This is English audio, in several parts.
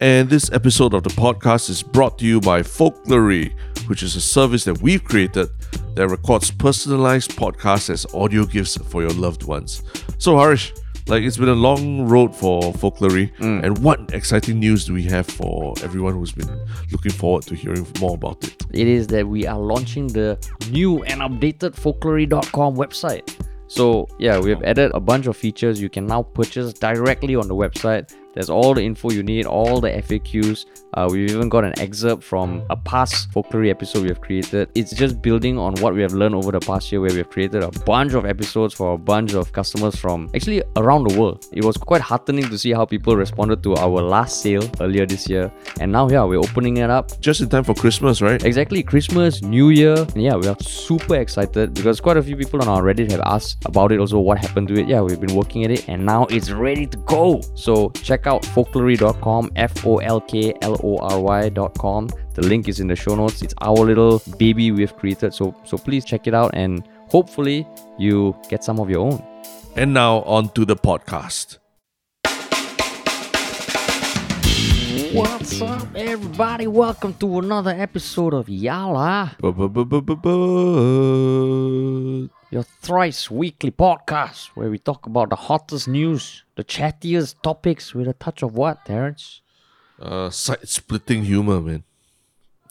And this episode of the podcast is brought to you by Folklory, which is a service that we've created that records personalized podcasts as audio gifts for your loved ones. So, Harish, like it's been a long road for Folklory, mm. and what exciting news do we have for everyone who's been looking forward to hearing more about it? it is that we are launching the new and updated folklory.com website. So, yeah, we have added a bunch of features you can now purchase directly on the website. There's all the info you need, all the FAQs. Uh, we've even got an excerpt from a past folklory episode we have created. It's just building on what we have learned over the past year, where we have created a bunch of episodes for a bunch of customers from actually around the world. It was quite heartening to see how people responded to our last sale earlier this year. And now, yeah, we're opening it up Just in time for Christmas, right? Exactly, Christmas, New Year. And yeah, we are super excited because quite a few people on our Reddit have asked about it also, what happened to it. Yeah, we've been working at it and now it's ready to go. So check out folklory.com, F O L K L O R Y.com. The link is in the show notes. It's our little baby we've created. So so please check it out and hopefully you get some of your own. And now on to the podcast. What's up, everybody? Welcome to another episode of Yala. Your thrice weekly podcast where we talk about the hottest news, the chattiest topics with a touch of what, Terrence? Uh, side splitting humor, man.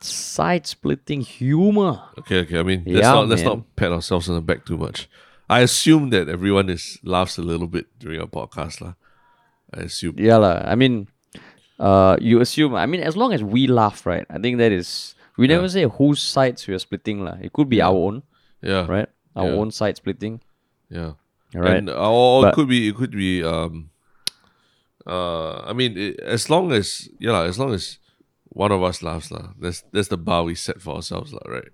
Side splitting humor. Okay, okay. I mean, let's Yeah, not let's man. not pat ourselves on the back too much. I assume that everyone is laughs a little bit during our podcast, lah. I assume. Yeah, lah. I mean, uh, you assume, I mean, as long as we laugh, right? I think that is, we never say whose sides we are splitting, lah. It could be our own, Yeah. right? Our Yeah. own side splitting. Yeah. Right. And, uh, or it could be it could be um uh I mean it, as long as yeah lah, as long as one of us laughs lah. That's that's the bar we set for ourselves lah, right?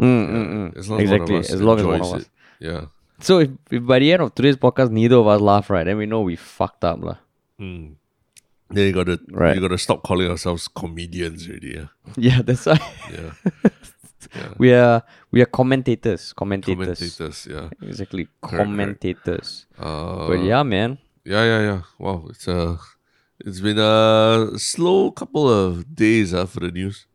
Mm, mm, mm. As long Exactly, as one of us as long as one of us. it. Yeah. So if, if by the end of today's podcast, neither of us laugh, right, then we know we fucked up, lah. Then you gotta Right. you gotta stop calling ourselves comedians already, yeah. Yeah, that's why. Yeah. we are we are commentators commentators, Commentators, yeah. exactly correct. commentators Uh but yeah man yeah, yeah, yeah. Wow, it's uh it's been a slow couple of days uh, for the news.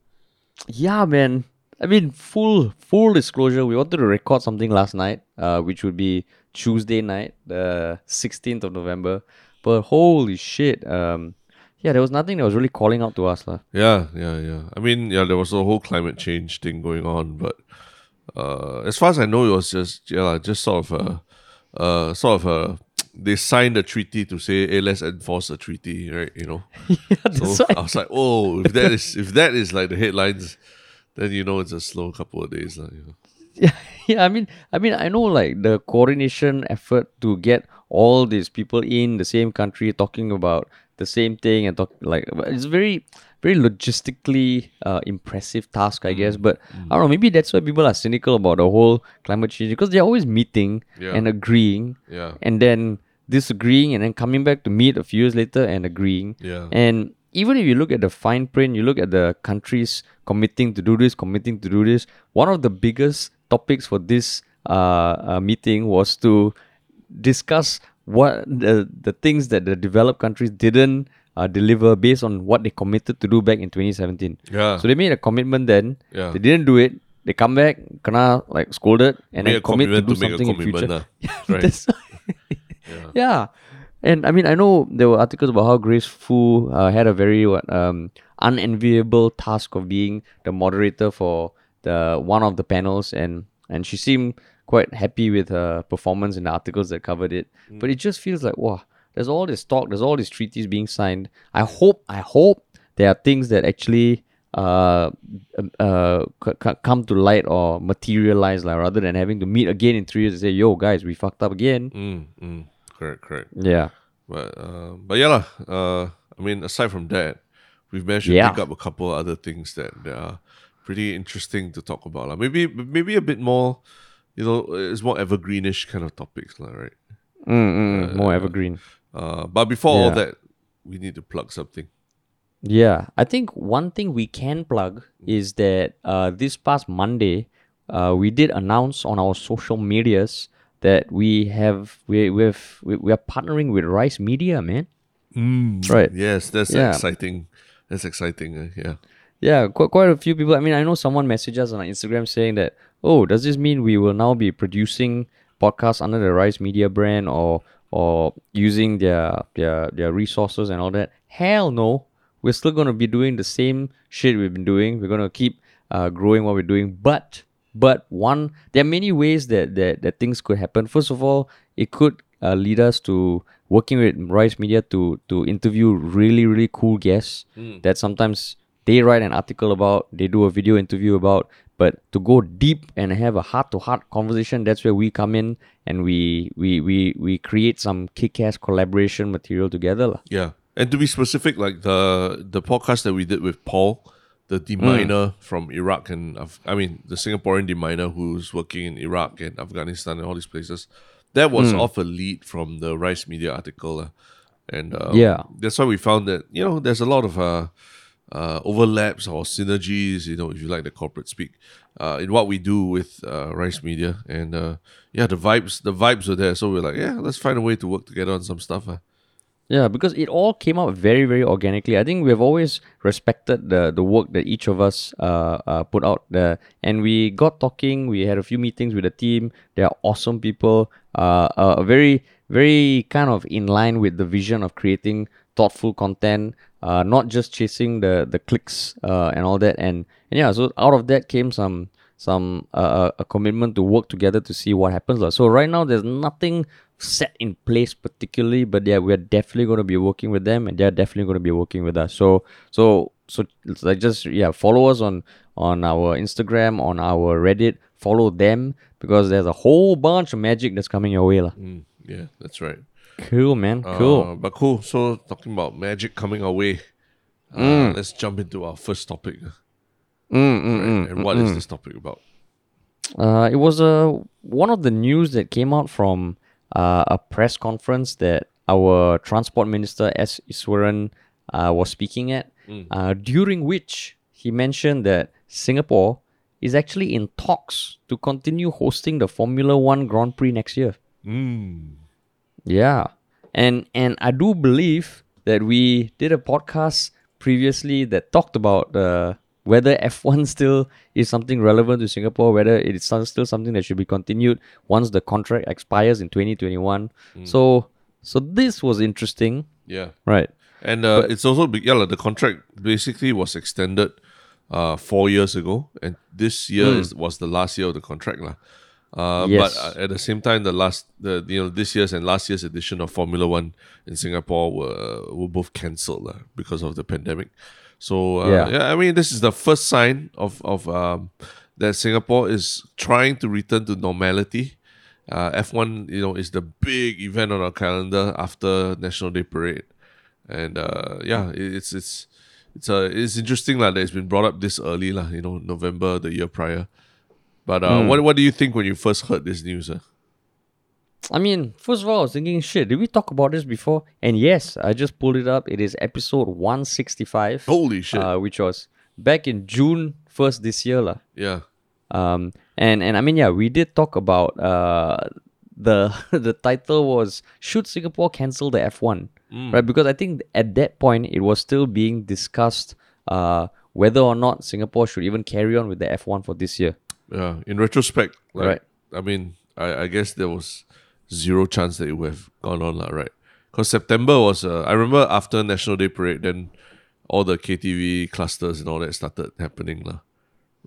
yeah man i mean full full disclosure we wanted to record something last night uh which would be tuesday night the 16th of november but holy shit um yeah there was nothing that was really calling out to us lah. Yeah, yeah, yeah. I mean, yeah, there was a whole climate change thing going on, but uh, as far as I know, it was just yeah, just sort of a, uh, sort of a. They signed a treaty to say, "Hey, let's enforce a treaty," right? You know. That's so why- I was like, "Oh, if that is if that is like the headlines, then you know it's a slow couple of days, lah. You know. yeah, yeah. I mean, I mean, I know like the coordination effort to get all these people in the same country talking about the same thing and talk like it's very, very logistically uh, impressive task, I Mm, guess. But I don't know. Maybe that's why people are cynical about the whole climate change because they're always meeting Yeah. and agreeing, Yeah, and then disagreeing, and then coming back to meet a few years later and agreeing. yeah, And even if you look at the fine print, you look at the countries committing to do this, committing to do this. One of the biggest topics for this uh, uh, meeting was to discuss what the the things that the developed countries didn't uh, deliver based on what they committed to do back in 2017. yeah. So they made a commitment then. Yeah. They didn't do it. They come back, kena like scolded, and Make then commit to do to make a something in future. lah. right? That's yeah. And I mean, I know there were articles about how Grace Fu uh, had a very what um unenviable task of being the moderator for the one of the panels, and and she seemed quite happy with her performance in the articles that covered it. But it just feels like wow, there's all this talk, there's all these treaties being signed. I hope, I hope there are things that actually uh, um, uh, c- c- come to light or materialize, like rather than having to meet again in three years and say, "Yo, guys, we fucked up again." Mm, mm, correct, correct. Yeah, But uh, but yeah lah. Uh, I mean, aside from that, we've managed to Yeah. pick up a couple other things that, that are pretty interesting to talk about lah. Maybe maybe a bit more, you know, it's more evergreenish kind of topics lah, right? mm, mm, more evergreen. Uh, but before all that, we need to plug something. Yeah, I think one thing we can plug is that uh, this past Monday, uh, we did announce on our social medias that we have we we have we, we are partnering with Rice Media, man. Mm, Right. Yes, that's Yeah. exciting. That's exciting. uh, yeah. Yeah, quite, quite a few people. I mean, I know someone messaged us on Instagram saying that, oh, does this mean we will now be producing podcasts under the Rice Media brand or or using their their their resources and all that? Hell no. We're still going to be doing the same shit we've been doing. We're going to keep uh, growing what we're doing. But but one, there are many ways that that, that things could happen. First of all, it could uh, lead us to working with Rice Media to to interview really really cool guests that sometimes they write an article about, they do a video interview about, but to go deep and have a heart to heart conversation, that's where we come in and we we we we create some kick ass collaboration material together. Yeah. And to be specific, like the the podcast that we did with Paul, the deminer from Iraq and Af- I mean the Singaporean deminer who's working in Iraq and Afghanistan and all these places, that was off a lead from the Rice Media article, uh, and uh, Yeah. that's why we found that you know there's a lot of uh, uh, overlaps or synergies, you know, if you like the corporate speak, uh, in what we do with uh, Rice Media, and uh, yeah, the vibes the vibes are there, so we're like, yeah, let's find a way to work together on some stuff. Uh. Yeah, because it all came out very, very organically. I think we've always respected the the work that each of us uh, uh put out there, and we got talking. We had a few meetings with the team. They are awesome people. Uh, uh very, very kind of in line with the vision of creating thoughtful content. Uh, not just chasing the the clicks uh and all that. And, and yeah, so out of that came some some uh, a commitment to work together to see what happens. So right now there's nothing set in place particularly, but yeah, we're definitely going to be working with them, and they're definitely going to be working with us. So so so like just yeah, follow us on on our Instagram, on our Reddit, follow them because there's a whole bunch of magic that's coming your way. Mm, yeah, that's right. Cool, man. Cool. Uh, but cool. So talking about magic coming our way, uh, Mm. let's jump into our first topic. uh, Mm, mm, right? mm, and what is this topic about? Uh, it was uh, one of the news that came out from uh, a press conference that our transport minister S. Iswaran uh, was speaking at, uh, during which he mentioned that Singapore is actually in talks to continue hosting the Formula One Grand Prix next year. Mm. Yeah. And and I do believe that we did a podcast previously that talked about uh, whether F1 still is something relevant to Singapore, whether it is still something that should be continued once the contract expires in 2021. So so this was interesting, Yeah, right? and uh, it's also yeah, like, the contract basically was extended uh, four years ago, and this year is, was the last year of the contract, lah. Uh, Yes. But uh, at the same time, the last the you know this year's and last year's edition of Formula One in Singapore were were both cancelled lah, because of the pandemic. So uh, Yeah. yeah. I mean this is the first sign of of um, that Singapore is trying to return to normality. Uh, F1, you know, is the big event on our calendar after National Day Parade, and uh, yeah, it- it's it's it's uh, it's interesting lah that it's been brought up this early lah. You know, November the year prior. But uh, what what do you think when you first heard this news? Uh? I mean, first of all, I was thinking, shit, did we talk about this before? And yes, I just pulled it up. It is episode 165. Holy shit! uh, which was back in June 1st this year. lah. yeah, Um, and, and I mean, yeah, we did talk about uh, the the title was Should Singapore Cancel the F1? Right? Because I think at that point it was still being discussed uh, whether or not Singapore should even carry on with the F1 for this year. yeah. In retrospect, like, Right. I mean, I, I guess there was zero chance that it would have gone on, lah, right? Because September was, uh, I remember after National Day Parade, then all the KTV clusters and all that started happening, lah.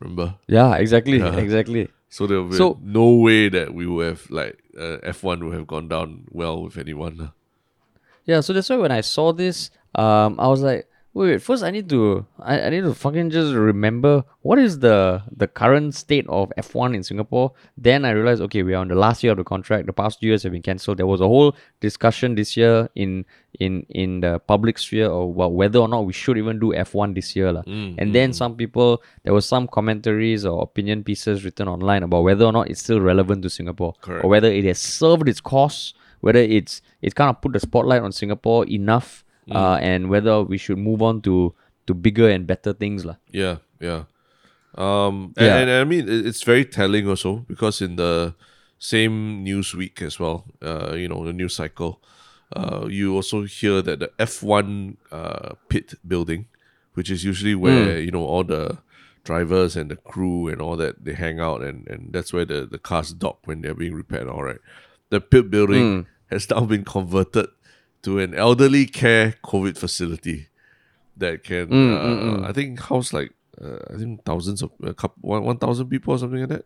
Remember? Yeah, exactly. Exactly. So there was So- no way that we would have like uh, F1 would have gone down well with anyone. lah. Yeah, so that's why when I saw this, um, I was like, wait, wait, first I need to I, I need to fucking just remember what is the the current state of F1 in Singapore. Then I realized, okay, we are on the last year of the contract. The past years have been cancelled. There was a whole discussion this year in in in the public sphere of well, whether or not we should even do F1 this year. lah. Mm, and then mm. some people there was some commentaries or opinion pieces written online about whether or not it's still relevant to Singapore. Correct. Or whether it has served its course, whether it's it's kind of put the spotlight on Singapore enough, uh, and whether we should move on to to bigger and better things, lah. Yeah, yeah. Um, and, Yeah. and I mean, it's very telling also because in the same news week as well, uh, you know, the news cycle, uh, you also hear that the F1 uh, pit building, which is usually where you know all the drivers and the crew and all that they hang out, and, and that's where the, the cars dock when they're being repaired. All right, the pit building has now been converted to an elderly care COVID facility that can, uh, I think, house like uh, I think thousands of a couple one one thousand people or something like that.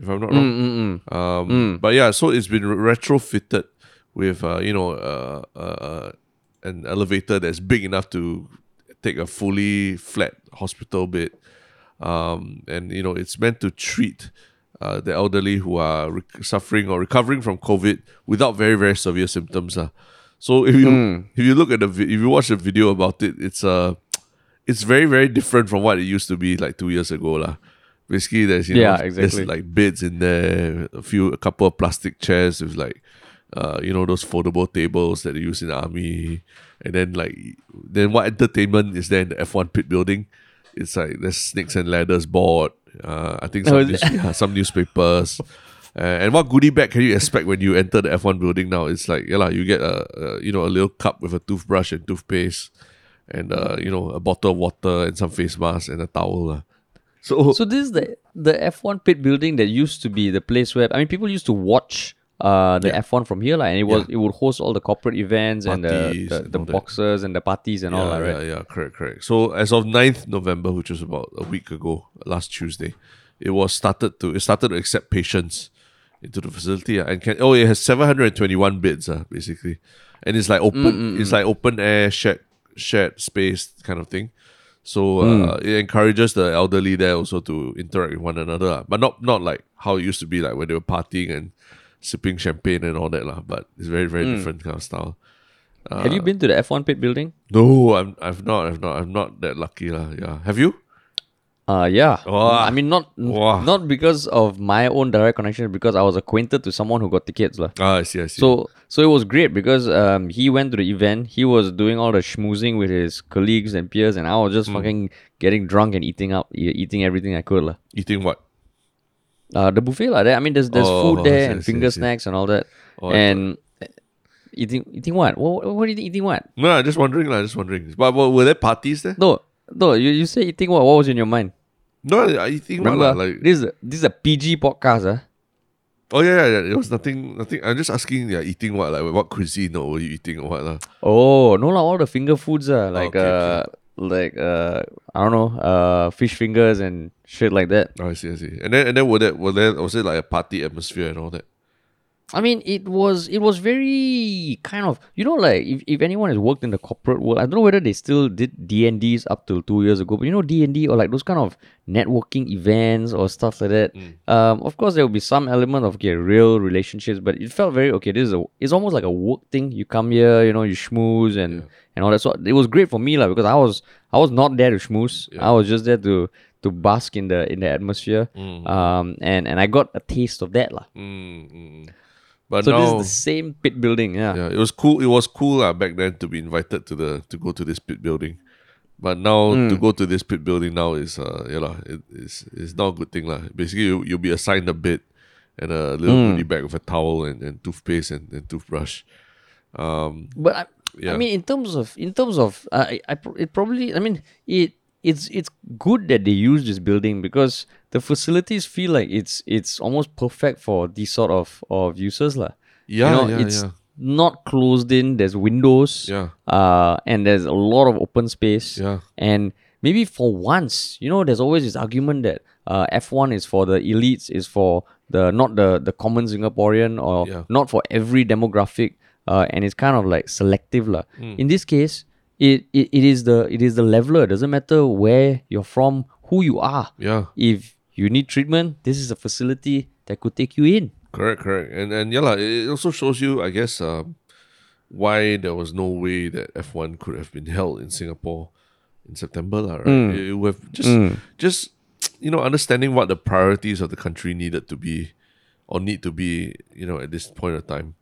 If I'm not wrong. Mm-mm. Um, But yeah, so it's been retrofitted with uh, you know uh, uh, uh, an elevator that's big enough to take a fully flat hospital bed, um, and you know it's meant to treat uh, the elderly who are rec- suffering or recovering from COVID without very very severe symptoms. Uh. So if you if you look at the if you watch the video about it, it's uh it's very very different from what it used to be like two years ago lah. Basically, there's you know Yeah, there's like beds in there, a few a couple of plastic chairs with like uh you know those foldable tables that they use in the army, and then like then what entertainment is there in the F1 pit building? It's like there's snakes and ladders board. Uh, I think some, Oh, news- yeah, some newspapers. Uh, and what goodie bag can you expect when you enter the F1 building now? It's like, yeah, lah, you get a, a you know a little cup with a toothbrush and toothpaste, and uh, you know a bottle of water and some face mask and a towel. lah. So, So this is the the F1 pit building that used to be the place where I mean people used to watch uh the F1 from here like, and it was it would host all the corporate events and the Parties the, and the that. boxers and the parties and all yeah, that, right? yeah, yeah, correct, correct. So as of 9th November, which was about a week ago, last Tuesday, it was started to it started to accept patients into the facility ah, and can oh it has 721 beds uh, basically, and it's like open it's like open air shared shared space kind of thing. So uh, it encourages the elderly there also to interact with one another, ah. but not not like how it used to be like when they were partying and sipping champagne and all that lah. But it's very very different kind of style. Have you been to the F1 pit building? No, I'm I've not I've not I'm not that lucky lah. Yeah, have you? Uh yeah. Wow. I mean not Wow. not because of my own direct connection, because I was acquainted to someone who got tickets. lah. Ah, I see, I see. So so it was great because um he went to the event, he was doing all the schmoozing with his colleagues and peers, and I was just fucking getting drunk and eating up eating everything I could. lah. eating what? Uh the buffet lah. there I mean there's there's Oh, food there see, and see, finger see. snacks and all that. Oh, and uh, eating eating what? What what are you think eating what? No, I'm just wondering lah, just wondering. But, but were there parties there? No, no, you, you say eating what? What was in your mind? No, I eating what Remember, lah, like this is a, this is a PG podcast, ah. oh yeah, yeah, yeah, it was nothing, nothing. I'm just asking, yeah, eating what like what cuisine or were you eating or what lah? Oh no lah, all the finger foods are like okay, uh like uh I don't know uh fish fingers and shit like that. Oh, I see, I see. And then and then were there were there was it like a party atmosphere and all that? I mean, it was it was very kind of you know like if, if anyone has worked in the corporate world, I don't know whether they still did D and D's up till two years ago, but you know D and D or like those kind of networking events or stuff like that. Um, of course there will be some element of okay, real relationships, but it felt very okay. This is a it's almost like a work thing. You come here, you know, you schmooze and and all that. So it was great for me lah because I was I was not there to schmooze. I was just there to to bask in the in the atmosphere. Um, and and I got a taste of that lah. Mm, mm. But So now, this is the same pit building, yeah. yeah, it was cool. It was cool uh, back then to be invited to the to go to this pit building. But now Hmm. to go to this pit building now is uh yeah lah, it, it's it's not a good thing lah. Basically, you, you'll be assigned a bed and a little Hmm. goodie bag with a towel and, and toothpaste and, and toothbrush. Um, But I, Yeah. I mean, in terms of in terms of, uh, I, I it probably, I mean, it it's it's good that they use this building because the facilities feel like it's it's almost perfect for these sort of of users, lah. Yeah, you know, yeah, it's yeah. not closed in. There's windows, Yeah. uh, and there's a lot of open space, Yeah. and maybe for once, you know, there's always this argument that uh, F1 is for the elites, is for the not the the common Singaporean or Yeah. not for every demographic, uh, and it's kind of like selective lah. Hmm. In this case, it, it it is the it is the leveler. It doesn't matter where you're from, who you are. yeah. If you need treatment, this is a facility that could take you in. Correct, correct. And and yeah, it also shows you, I guess, um, why there was no way that F1 could have been held in Singapore in September, lah, right? It would have just just you know, understanding what the priorities of the country needed to be or need to be, you know, at this point of time.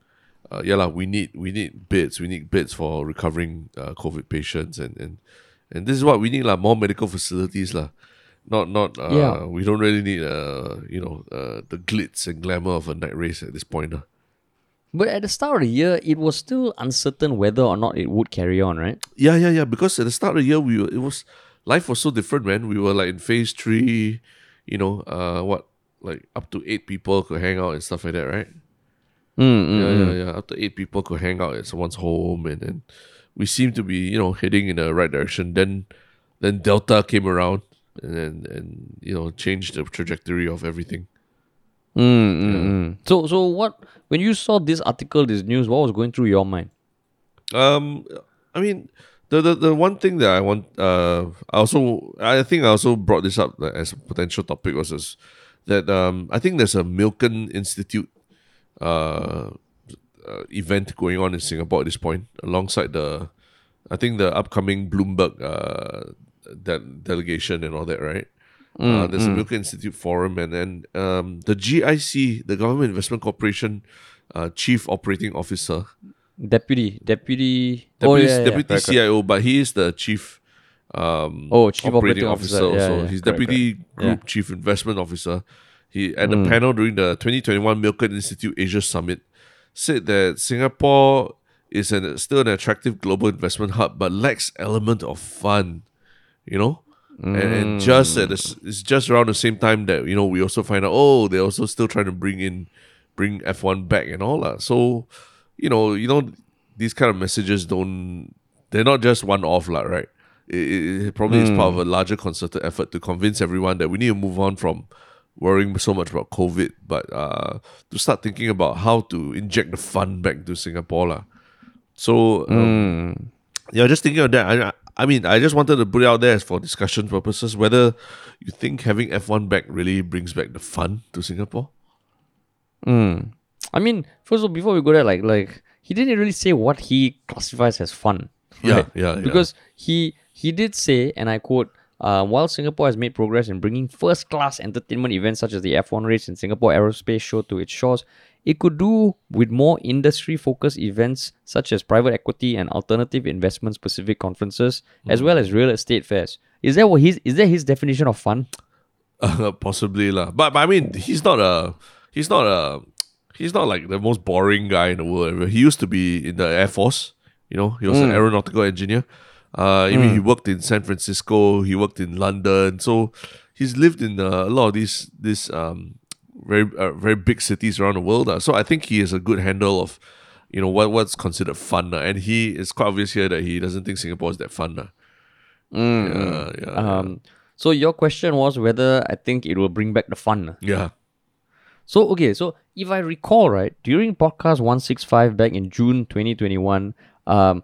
Uh, yeah, lah, we need we need beds, we need beds for recovering uh, COVID patients and, and and this is what we need, lah, more medical facilities, lah. Not not uh, Yeah. we don't really need uh you know uh, the glitz and glamour of a night race at this point. But at the start of the year, it was still uncertain whether or not it would carry on, right? Yeah, yeah, yeah. Because at the start of the year, we were, it was life was so different, man. We were like in phase three, you know, uh, what like up to eight people could hang out and stuff like that, right? Mm, mm, Yeah, mm. yeah, yeah. To eight people could hang out at someone's home, and then we seemed to be, you know, heading in the right direction. Then, then Delta came around, and then and you know changed the trajectory of everything. Mm, mm, mm. So, so what? When you saw this article, this news, what was going through your mind? Um, I mean, the the, the one thing that I want, uh, I also I think I also brought this up as a potential topic was this, that um I think there's a Milken Institute, uh, uh, event going on in Singapore at this point alongside the, I think the upcoming Bloomberg uh that delegation and all that right. uh, there's a Milken Institute forum, and then um, the GIC, the Government Investment Corporation, uh, Chief Operating Officer, Deputy, deputy, deputy, oh, yeah, yeah, deputy correct, correct. CIO, but he is the chief. Um, Oh, chief operating officer. Yeah, also. yeah, He's correct, deputy correct. group Yeah. chief investment officer. He at the Mm. panel during the 2021 Milken Institute Asia Summit said that Singapore is an, still an attractive global investment hub, but lacks element of fun. You know. And, and just at the, it's just around the same time that you know we also find out oh they're also still trying to bring in bring F one back and all that. So you know you know these kind of messages don't they're not just one off lah, right? It, it, it probably is part of a larger concerted effort to convince everyone that we need to move on from worrying so much about COVID, but uh, to start thinking about how to inject the fun back to Singapore lah. So um, yeah, just thinking of that. I, I mean, I just wanted to put it out there for discussion purposes whether you think having F one back really brings back the fun to Singapore. Mm. I mean, first of all, before we go there, like, like he didn't really say what he classifies as fun. Yeah, yeah, yeah. Because he he did say, and I quote, uh, while Singapore has made progress in bringing first class entertainment events such as the F1 race and Singapore Aerospace Show to its shores, it could do with more industry focused events such as private equity and alternative investment specific conferences, as Hmm. well as real estate fairs. Is that what his is that his definition of fun? Uh, possibly lah. But, but I mean, he's not a he's not a he's not like the most boring guy in the world. He used to be in the Air Force. You know, he was an aeronautical engineer. Uh, I mean, he worked in San Francisco. He worked in London. So he's lived in uh, a lot of these these um very uh, very big cities around the world. Uh. So I think he has a good handle of you know what what's considered fun. Uh. And he is quite obvious here that he doesn't think Singapore is that fun. Uh. Yeah, yeah, Um, so your question was whether I think it will bring back the fun. yeah. So okay, so if I recall right, during podcast one six five back in June twenty twenty one, um,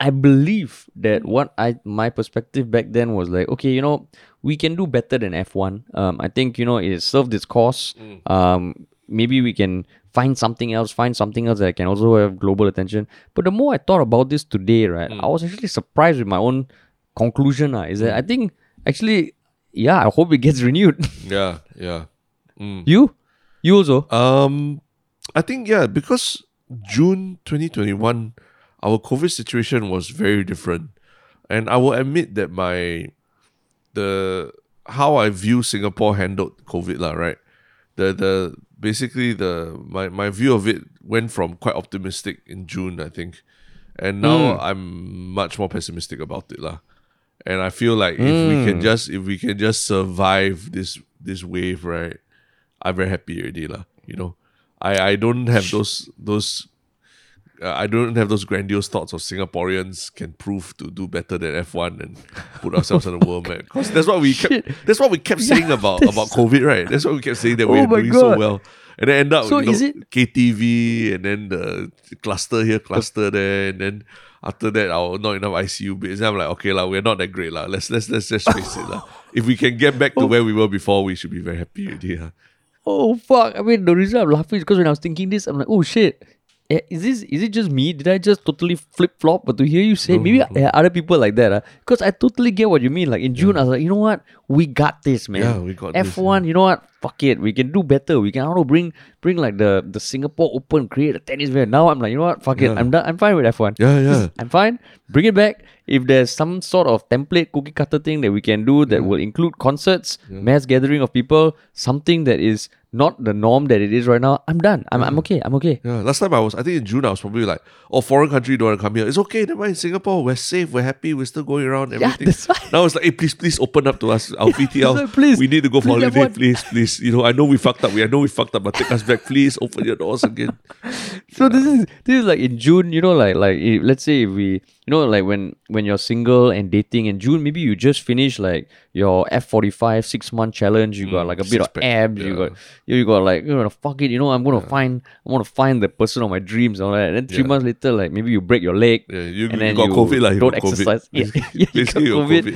I believe that what I my perspective back then was like, okay, you know, we can do better than F one. Um, I think you know it served its cause. Um, maybe we can find something else, find something else that can also have global attention. But the more I thought about this today, right, I was actually surprised with my own conclusion. Uh, is that I think actually, yeah, I hope it gets renewed. Yeah, yeah. Mm. you, you also. Um, I think yeah, because June twenty twenty one, our COVID situation was very different, and I will admit that my the how I view Singapore handled COVID lah, right? The the basically the my my view of it went from quite optimistic in June, I think, and now mm. I'm much more pessimistic about it lah. And I feel like if we can mm. just if we can just survive this this wave, right? I'm very happy already lah. You know, I I don't have those those. Uh, I don't have those grandiose thoughts of Singaporeans can prove to do better than F1 and put ourselves on the world map. Because that's what we kept. That's what we kept saying about about COVID, right? That's what we kept saying that Oh we're doing so well, and then end up So you know, is it- KTV and then the cluster here, cluster there, and then after that, our not enough ICU beds. And I'm like, okay lah, we're not that great lah. Let's let's let's just face it lah. If we can get back to where we were before, we should be very happy already. lah. Oh fuck! I mean, the reason I'm laughing is because when I was thinking this, I'm like, oh shit. Eh, Is this is it just me? Did I just totally flip flop? But to hear you say, maybe there other people like that. Because I totally get what you mean. Like in June, I was like, you know what? We got this, man. Yeah, we got F1. You know what? fuck it, we can do better. We can I don't know, bring bring like the the Singapore Open, create a tennis event. Now I'm like, you know what, fuck it, I'm done. I'm fine with F1. Yeah, yeah. I'm fine. Bring it back. If there's some sort of template cookie cutter thing that we can do that will include concerts, mass gathering of people, something that is not the norm that it is right now, I'm done. I'm, I'm mm. okay. I'm okay. Yeah, last time I was, I think in June, I was probably like, oh, foreign country don't want to come here. It's okay, never mind. Singapore, we're safe, we're happy, we're still going around, Yeah, everything. that's why. Now it's like, hey, please, please open up to us, our VTL. like, please, we need to go for please, holiday, everyone. please, please. You know, I know we fucked up. We I know we fucked up, but take us back, please. Open your doors again. So this is this is like in June, you know, like like if, let's say if we, you know, like when when you're single and dating in June, maybe you just finish like your F forty five six month challenge. You got mm, like a bit of abs. You got you got like you know fuck it. You know I'm gonna find I'm gonna find the person of my dreams and all that. And then three Yeah. months later, like maybe you break your leg. Yeah, you, and you then got you COVID, like, you don't COVID. exercise. Yeah, yeah, you got COVID.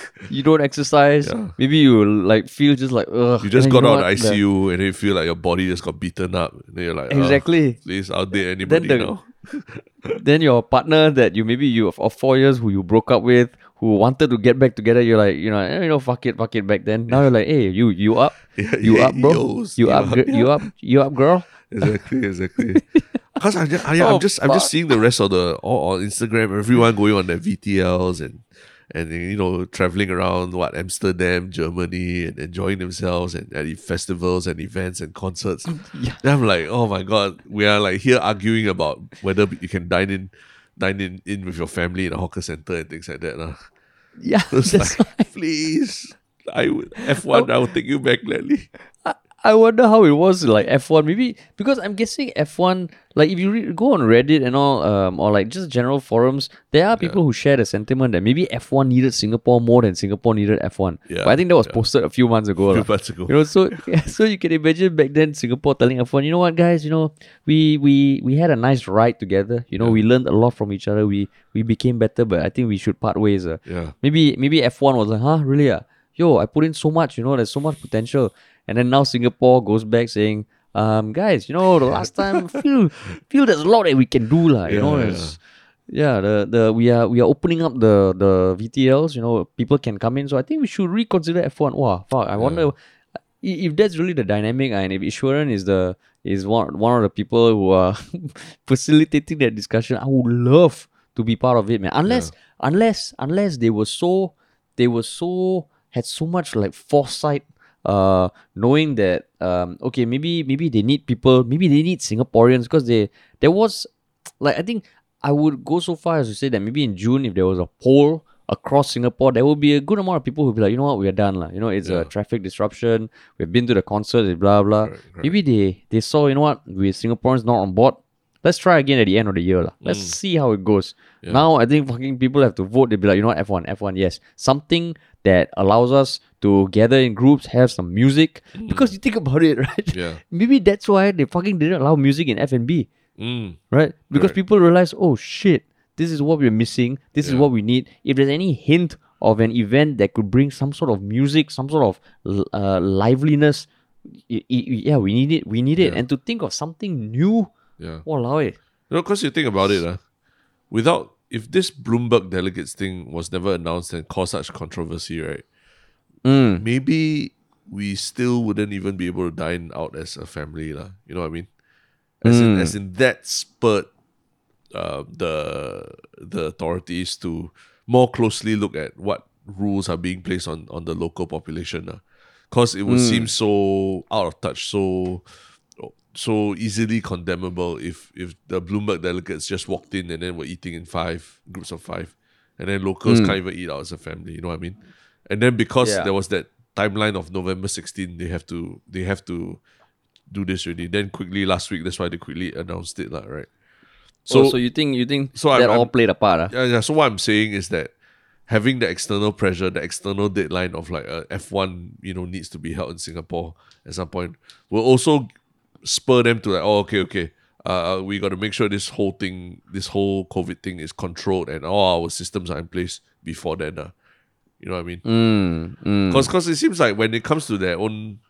You don't exercise. Yeah. Maybe you like feel just like ugh. You just got out of what? The- ICU and then you feel like your body just got beaten up. And then you're like, Exactly. please, I'll date anybody the- now. then your partner that you maybe you of four years who you broke up with who wanted to get back together you're like you know eh, you know fuck it fuck it back then now you're like hey you you up Yeah, you yeah, up bro yos, you you up up, gir- you up you up girl exactly, exactly. Because I'm just, I, Oh, I'm just, I'm just seeing the rest of the all on Instagram. Everyone going on their VTLs and and you know traveling around what Amsterdam, Germany, and enjoying themselves and at festivals and events and concerts. Yeah. Then I'm like, oh my god, we are like here arguing about whether you can dine in, dine in, in with your family in a hawker center and things like that. lah. yeah It's that's like, please, I would F1. I will take you back gladly. I wonder how it was like F1 maybe because I'm guessing F1 like if you re- go on Reddit and all um, or like just general forums there are people who share the sentiment that maybe F1 needed Singapore more than Singapore needed F1 Yeah, but I think that was yeah. posted a few months ago A Few lah. months ago. you know so so you can imagine back then Singapore telling F1 you know what guys you know we we we had a nice ride together you know we learned a lot from each other we we became better but I think we should part ways uh. Yeah. maybe maybe F1 was like huh really ah yo I put in so much you know there's so much potential and then now Singapore goes back saying um guys you know the last time feel feel there's a lot that we can do lah you know Yeah, there's yeah the the we are we are opening up the the VTLs you know people can come in. So I think we should reconsider F1 wow fuck I wonder if that's really the dynamic uh, and if Iswaran is the is one one of the people who are facilitating that discussion I would love to be part of it man. Unless unless unless they were so they were so had so much like foresight uh knowing that um okay maybe maybe they need people maybe they need singaporeans because they there was like i think i would go so far as to say that maybe in june if there was a poll across singapore there will be a good amount of people who be like you know what we are done lah. you know it's Yeah. a traffic disruption we've been to the concert blah blah Right, right. maybe they they saw you know what we singaporeans not on board let's try again at the end of the year lah. let's see how it goes. Yeah. now i think fucking people have to vote. They'll be like you know what f1 f1 yes. Something that allows us to gather in groups have some music. Because you think about it right? Yeah. maybe that's why they fucking didn't allow music in f&b Mm. right? Because Right. people realize oh shit this is what we're missing. This is what we need. If there's any hint of an event that could bring some sort of music some sort of uh, liveliness yeah we need it. We need it. Yeah. and to think of something new Yeah. walao eh. You know, because you think about it, uh, without if this Bloomberg delegates thing was never announced and caused such controversy, right? Mm. Maybe we still wouldn't even be able to dine out as a family, lah. You know what I mean? As in, Mm. as in that spurred uh, the the authorities to more closely look at what rules are being placed on on the local population, because it would seem so out of touch, so so easily condemnable if if the Bloomberg delegates just walked in and then were eating in five groups of five, and then locals can't even eat out as a family. You know what I mean? And then because Yeah. there was that timeline of November 16, they have to they have to do this already. Then quickly last week, that's why they quickly announced it, lah, right? So, So so you think you think so I'm- that all I'm- played a part? ah? yeah, yeah. So what I'm saying is that having the external pressure, the external deadline of like a F1, you know, needs to be held in Singapore at some point, will also spur them to like, oh, okay, okay. Uh, we got to make sure this whole thing, this whole COVID thing is controlled and all our systems are in place before then. Uh. You know what I mean? Mm, mm. Because cause it seems like when it comes to their own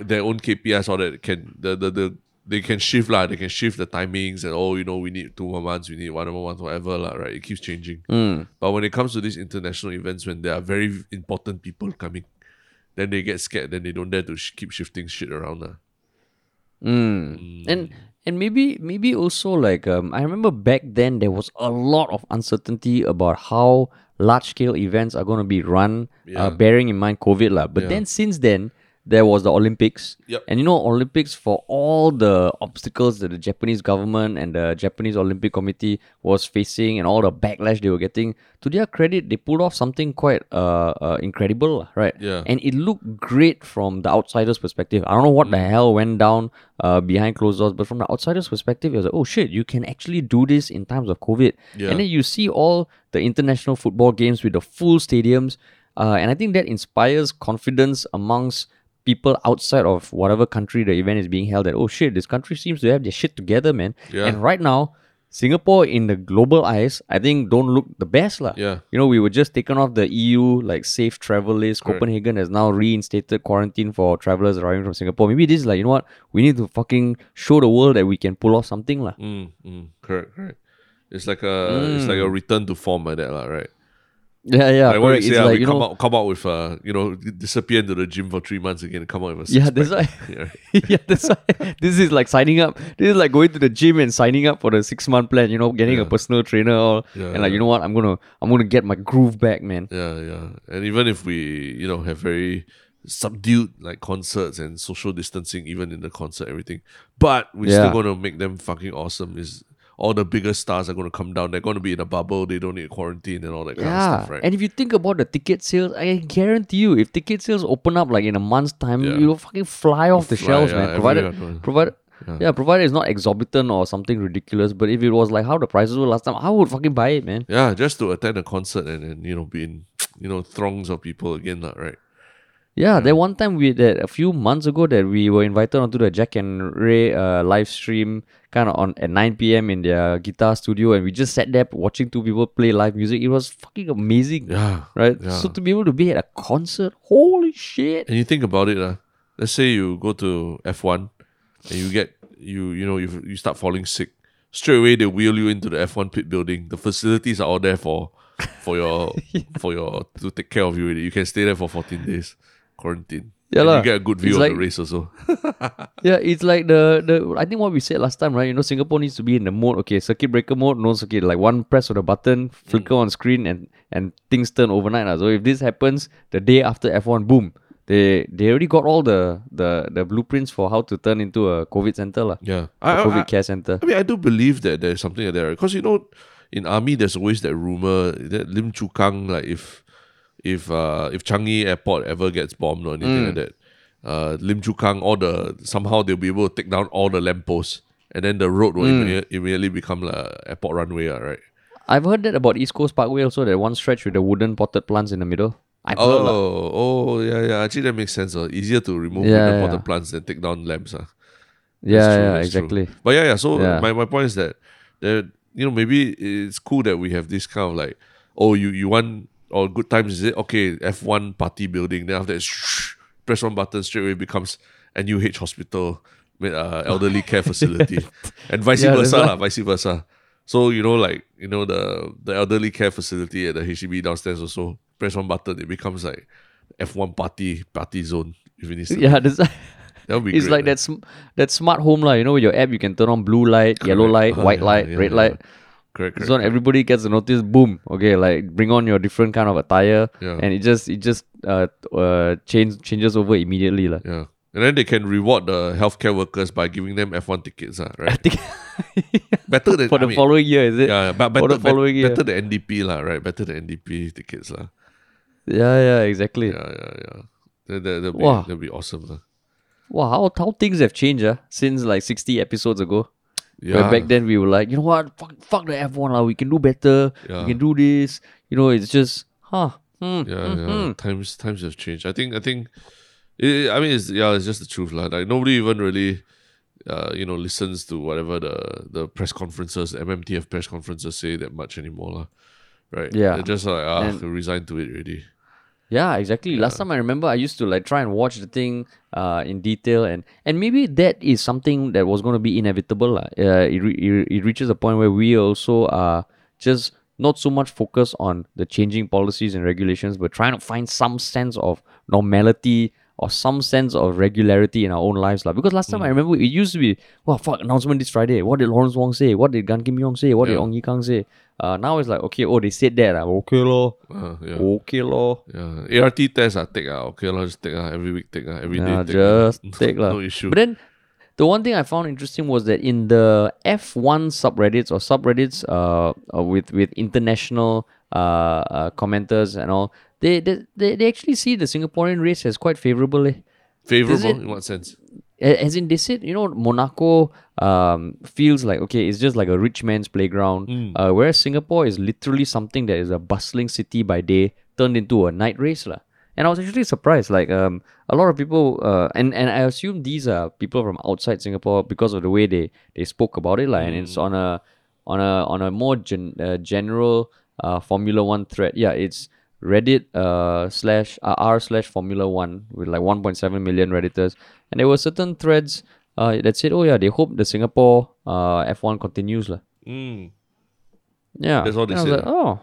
their own KPIs or that can the, the the they can shift lah, they can shift the timings and oh you know we need two more months, we need one more month, whatever lah, right? It keeps changing. Mm. But when it comes to these international events when there are very important people coming, then they get scared. Then they don't dare to sh- keep shifting shit around. lah. Mm. And and maybe maybe also like um, I remember back then there was a lot of uncertainty about how large scale events are going to be run, Yeah. uh, bearing in mind COVID lah. But Yeah. then since then there was the Olympics, Yep. and you know Olympics for all the obstacles that the Japanese government and the Japanese Olympic Committee was facing and all the backlash they were getting. To their credit, they pulled off something quite uh, uh incredible, right? Yeah. and it looked great from the outsider's perspective. I don't know what the Mm. hell went down uh, behind closed doors, but from the outsider's perspective, it was like, oh shit, you can actually do this in times of COVID. Yeah. And then you see all the international football games with the full stadiums, uh, and I think that inspires confidence amongst people outside of whatever country the event is being held at. Oh shit, this country seems to have their shit together, man. Yeah. And right now. Singapore in the global eyes, I think don't look the best lah. Yeah. You know, we were just taken off the EU like safe travel list. Correct. Copenhagen has now reinstated quarantine for travelers arriving from Singapore. Maybe this is like, you know what? We need to fucking show the world that we can pull off something lah. Mm, mm, correct, correct. It's like a it's like a return to form like that, lah, right? Yeah, yeah. Like correct. It's say, ah, like, we you come know, out come out with uh, you know, disappear into the gym for three months again, come out with a yeah, that's why. Yeah. yeah, that's why. This is like signing up. This is like going to the gym and signing up for the six month plan. You know, getting a personal trainer, or Yeah, and like yeah. you know what, I'm gonna I'm gonna get my groove back, man. Yeah, yeah. And even if we, you know, have very subdued like concerts and social distancing, even in the concert, everything, but we're Yeah. still gonna make them fucking awesome. Is all the bigger stars are gonna come down. They're gonna be in a bubble. They don't need quarantine and all that kind of stuff, right? and if you think about the ticket sales, I guarantee you, if ticket sales open up like in a month's time, Yeah. you'll fucking fly off the fly, shelves, yeah, man. Provided, provided, Yeah. yeah. provided it's not exorbitant or something ridiculous. But if it was like how the prices were last time, I would fucking buy it, man. yeah, just to attend a concert and, and you know be in you know throngs of people again, lah, right? Yeah, there one time we that a few months ago that we were invited onto the Jack and Rai uh, live stream kind of on at 9 p.m. in their guitar studio, and we just sat there watching two people play live music. It was fucking amazing, Yeah, right? yeah. So to be able to be at a concert, holy shit! And you think about it, uh, let's say you go to F one and you get you you know you you start falling sick. Straight away they wheel you into the F one pit building. The facilities are all there for for your for your to take care of you. You can stay there for fourteen days quarantine. Yeah and lah. you get a good view It's of like- the race also. Yeah, it's like the the I think what we said last time, right? You know, Singapore needs to be in the mode. Okay, circuit breaker mode, no circuit. Like one press of the button, flicker Mm. on screen, and and things turn overnight. lah. So if this happens the day after F one, boom, they they already got all the the the blueprints for how to turn into a COVID center, lah. yeah, A I, COVID I, care center. I mean, I do believe that there's something like that because you know, in army there's always that rumor that Lim Chu Kang, like if if uh if Changi Airport ever gets bombed or anything Mm. like that, uh Lim Chu Kang, all the somehow they'll be able to take down all the lampposts and then the road will Mm. immediate, immediately become like a airport runway, ah, right? I've heard that about East Coast Parkway also. That one stretch with the wooden potted plants in the middle. I've heard lah. Oh, oh, yeah, yeah. Actually, that makes sense. Uh. Easier to remove Yeah, the yeah. potted plants than take down lamps. Uh. Yeah, true, yeah, that's true. exactly. But yeah, yeah. So Yeah. my, my point is that that you know maybe it's cool that we have this kind of like oh you you want or good times is it okay F one party building then after that shh, press one button straight away becomes NUH hospital uh, elderly care facility and vice Yeah, versa lah, vice versa. So you know like you know the the elderly care facility at the HDB downstairs also press one button it becomes like F one party party zone if it needs to. Yeah, that's That would be it's great, like man. that sm- that smart home lah. You know, with your app you can turn on blue light, yellow light, Ah, white yeah, light, yeah, red light. Correct, correct. So everybody gets a notice. Boom. Okay, like bring on your different kind of attire, Yeah. and it just it just uh, uh change changes over immediately lah. Yeah. And then they can reward the healthcare workers by giving them F1 tickets, ah, right? better than For I the mean, following year, is it? Yeah, but For better, the bet- following year. better than NDP, lah, right? Better than NDP tickets, lah. Yeah, yeah, exactly. Yeah, yeah, yeah. That, that, that'll, be, Wow. that'll be awesome. lah. Wow, how how things have changed uh, since like sixty episodes ago. Yeah. Where back then we were like, you know what, fuck, fuck the F one lah. We can do better. Yeah. We can do this. You know, it's just, huh? Hmm, yeah, hmm, yeah. hmm. Times times have changed. I think I think it, I mean it's yeah, it's just the truth. Like, like nobody even really uh, you know, listens to whatever the the press conferences, MMTF press conferences say that much anymore. lah. Right? Yeah. They're just like ah And- resigned to it already. Yeah, exactly. Last time I remember, I used to like try and watch the thing uh, in detail, and and maybe that is something that was going to be inevitable. Uh, it, re- it it reaches a point where we also are just not so much focus on the changing policies and regulations, but trying to find some sense of normality or some sense of regularity in our own lives. Like. Because last time I remember it used to be, well, fuck, announcement this Friday. What did Lawrence Wong say? What did Gan Kim Yong say? What did Ong Ye Kung say? Uh, now it's like, okay, oh, they said that. ah. Okay, lor. Uh, yeah. Okay, lor. Yeah. ART test, I take. ah. Okay, lah, just take. ah. Every week, take. ah. Every day, Yeah, take. ah. just take lah. No issue. But then the one thing I found interesting was that in the F1 subreddits or subreddits uh, uh with with international uh, uh commenters and all, they, they they they actually see the Singaporean race as quite favorable. Eh. Favorable it- in what sense? As in, they said, you know, Monaco um, feels like, okay, it's just like a rich man's playground. Uh, whereas Singapore is literally something that is a bustling city by day turned into a night race. lah. And I was actually surprised. Like, um, a lot of people, uh, and, and I assume these are people from outside Singapore because of the way they, they spoke about it. Like, and it's on a, on a, on a more gen, uh, general uh, Formula One thread. Yeah, it's Reddit uh, slash uh, r slash Formula One with like 1.7 million redditors, and there were certain threads uh, that said, "Oh yeah, they hope the Singapore uh, F1 continues lah." Mm. Yeah, That's all they said, like, oh,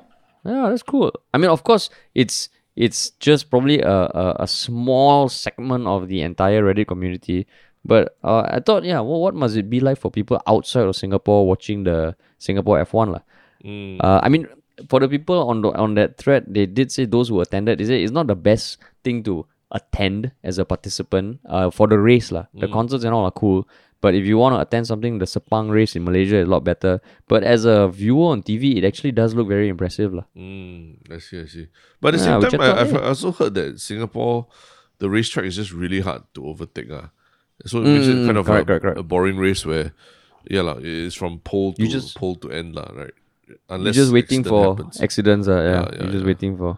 yeah, that's cool. I mean, of course, it's it's just probably a, a, a small segment of the entire Reddit community. But uh, I thought, yeah, well, what must it be like for people outside of Singapore watching the Singapore F1 lah? Mm. Uh, I mean, for the people on the, on that thread, they did say those who attended, they said it's not the best thing to attend as a participant uh, for the race. lah. The concerts and all are cool. But if you want to attend something, the Sepang race in Malaysia is a lot better. But as a viewer on TV, it actually does look very impressive. lah. Mm, I see, I see. But at the Yeah, same time, I I, thought, I've hey. also heard that Singapore, the racetrack is just really hard to overtake. Uh. So it makes it Mm, kind of correct, a, correct, correct. a boring race where, yeah, lah, it's from pole to just- pole to end, lah, right? You're just waiting for happens. accidents. Uh, yeah, Yeah, yeah, you're just yeah. waiting for.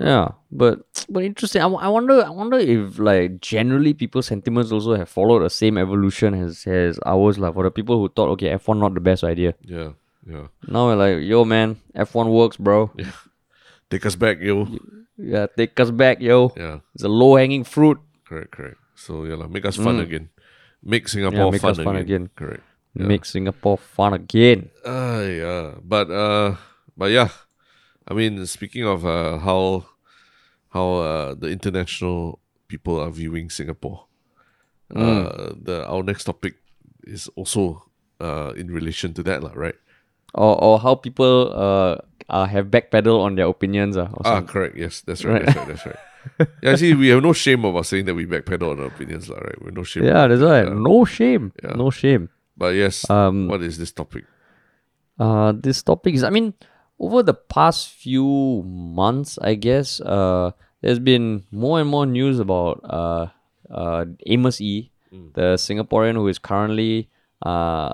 Yeah, but but interesting. I, I wonder. I wonder if like generally people's sentiments also have followed the same evolution as as ours. Like for the people who thought, okay, F one not the best idea. Yeah, yeah. Now we're like, yo, man, F1 works, bro. Yeah. Take us back, yo. Yeah, take us back, yo. Yeah, It's a low hanging fruit. correct, correct. So yeah, lah, make us fun again. Make Singapore Mm. make fun, us fun again. again. Correct. Make Singapore fun again. Ah, yeah. But uh, but yeah. I mean, speaking of uh, how how uh, the international people are viewing Singapore, Mm. uh, the our next topic is also uh in relation to that, lah, right? Or, or how people uh, uh have backpedal on their opinions. Uh, Ah, correct. Yes, that's right. That's right. That's right. yeah, see, we have no shame about saying that we backpedal on our opinions, lah, right? We're no shame. yeah, that's right. No shame. Yeah. No shame. But yes, Um, what is this topic? Uh, this topic is, I mean, over the past few months, I guess, uh, there's been more and more news about uh, uh, Amos E, the Singaporean who is currently uh,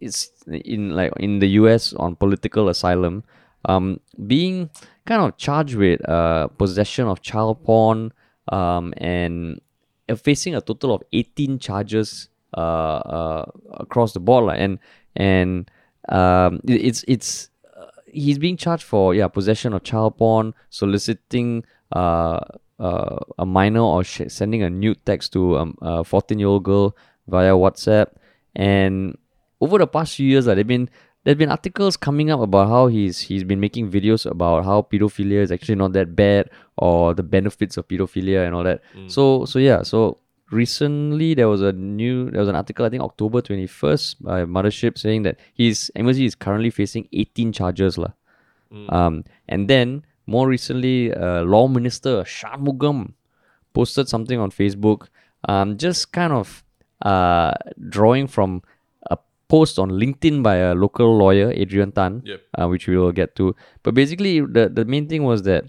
is in like in the U.S. on political asylum, um, being kind of charged with uh, possession of child porn, um, and uh, facing a total of 18 charges across the board, lah. and and um, it- it's it's uh, he's being charged for yeah possession of child porn, soliciting uh, uh, a minor or sh- sending a nude text to um, a 14 year old girl via WhatsApp, and over the past few years, uh, there've been there've been articles coming up about how he's he's been making videos about how pedophilia is actually not that bad or the benefits of pedophilia and all that. So so yeah, so recently there was a new there was an article I think October 21st by Mothership saying that his Amos is currently facing 18 charges lah. Um, and then more recently, uh, Law Minister Shanmugam posted something on Facebook, um, just kind of uh, drawing from a post on LinkedIn by a local lawyer, Adrian Tan, Yep. uh, which we will get to. But basically, the, the main thing was that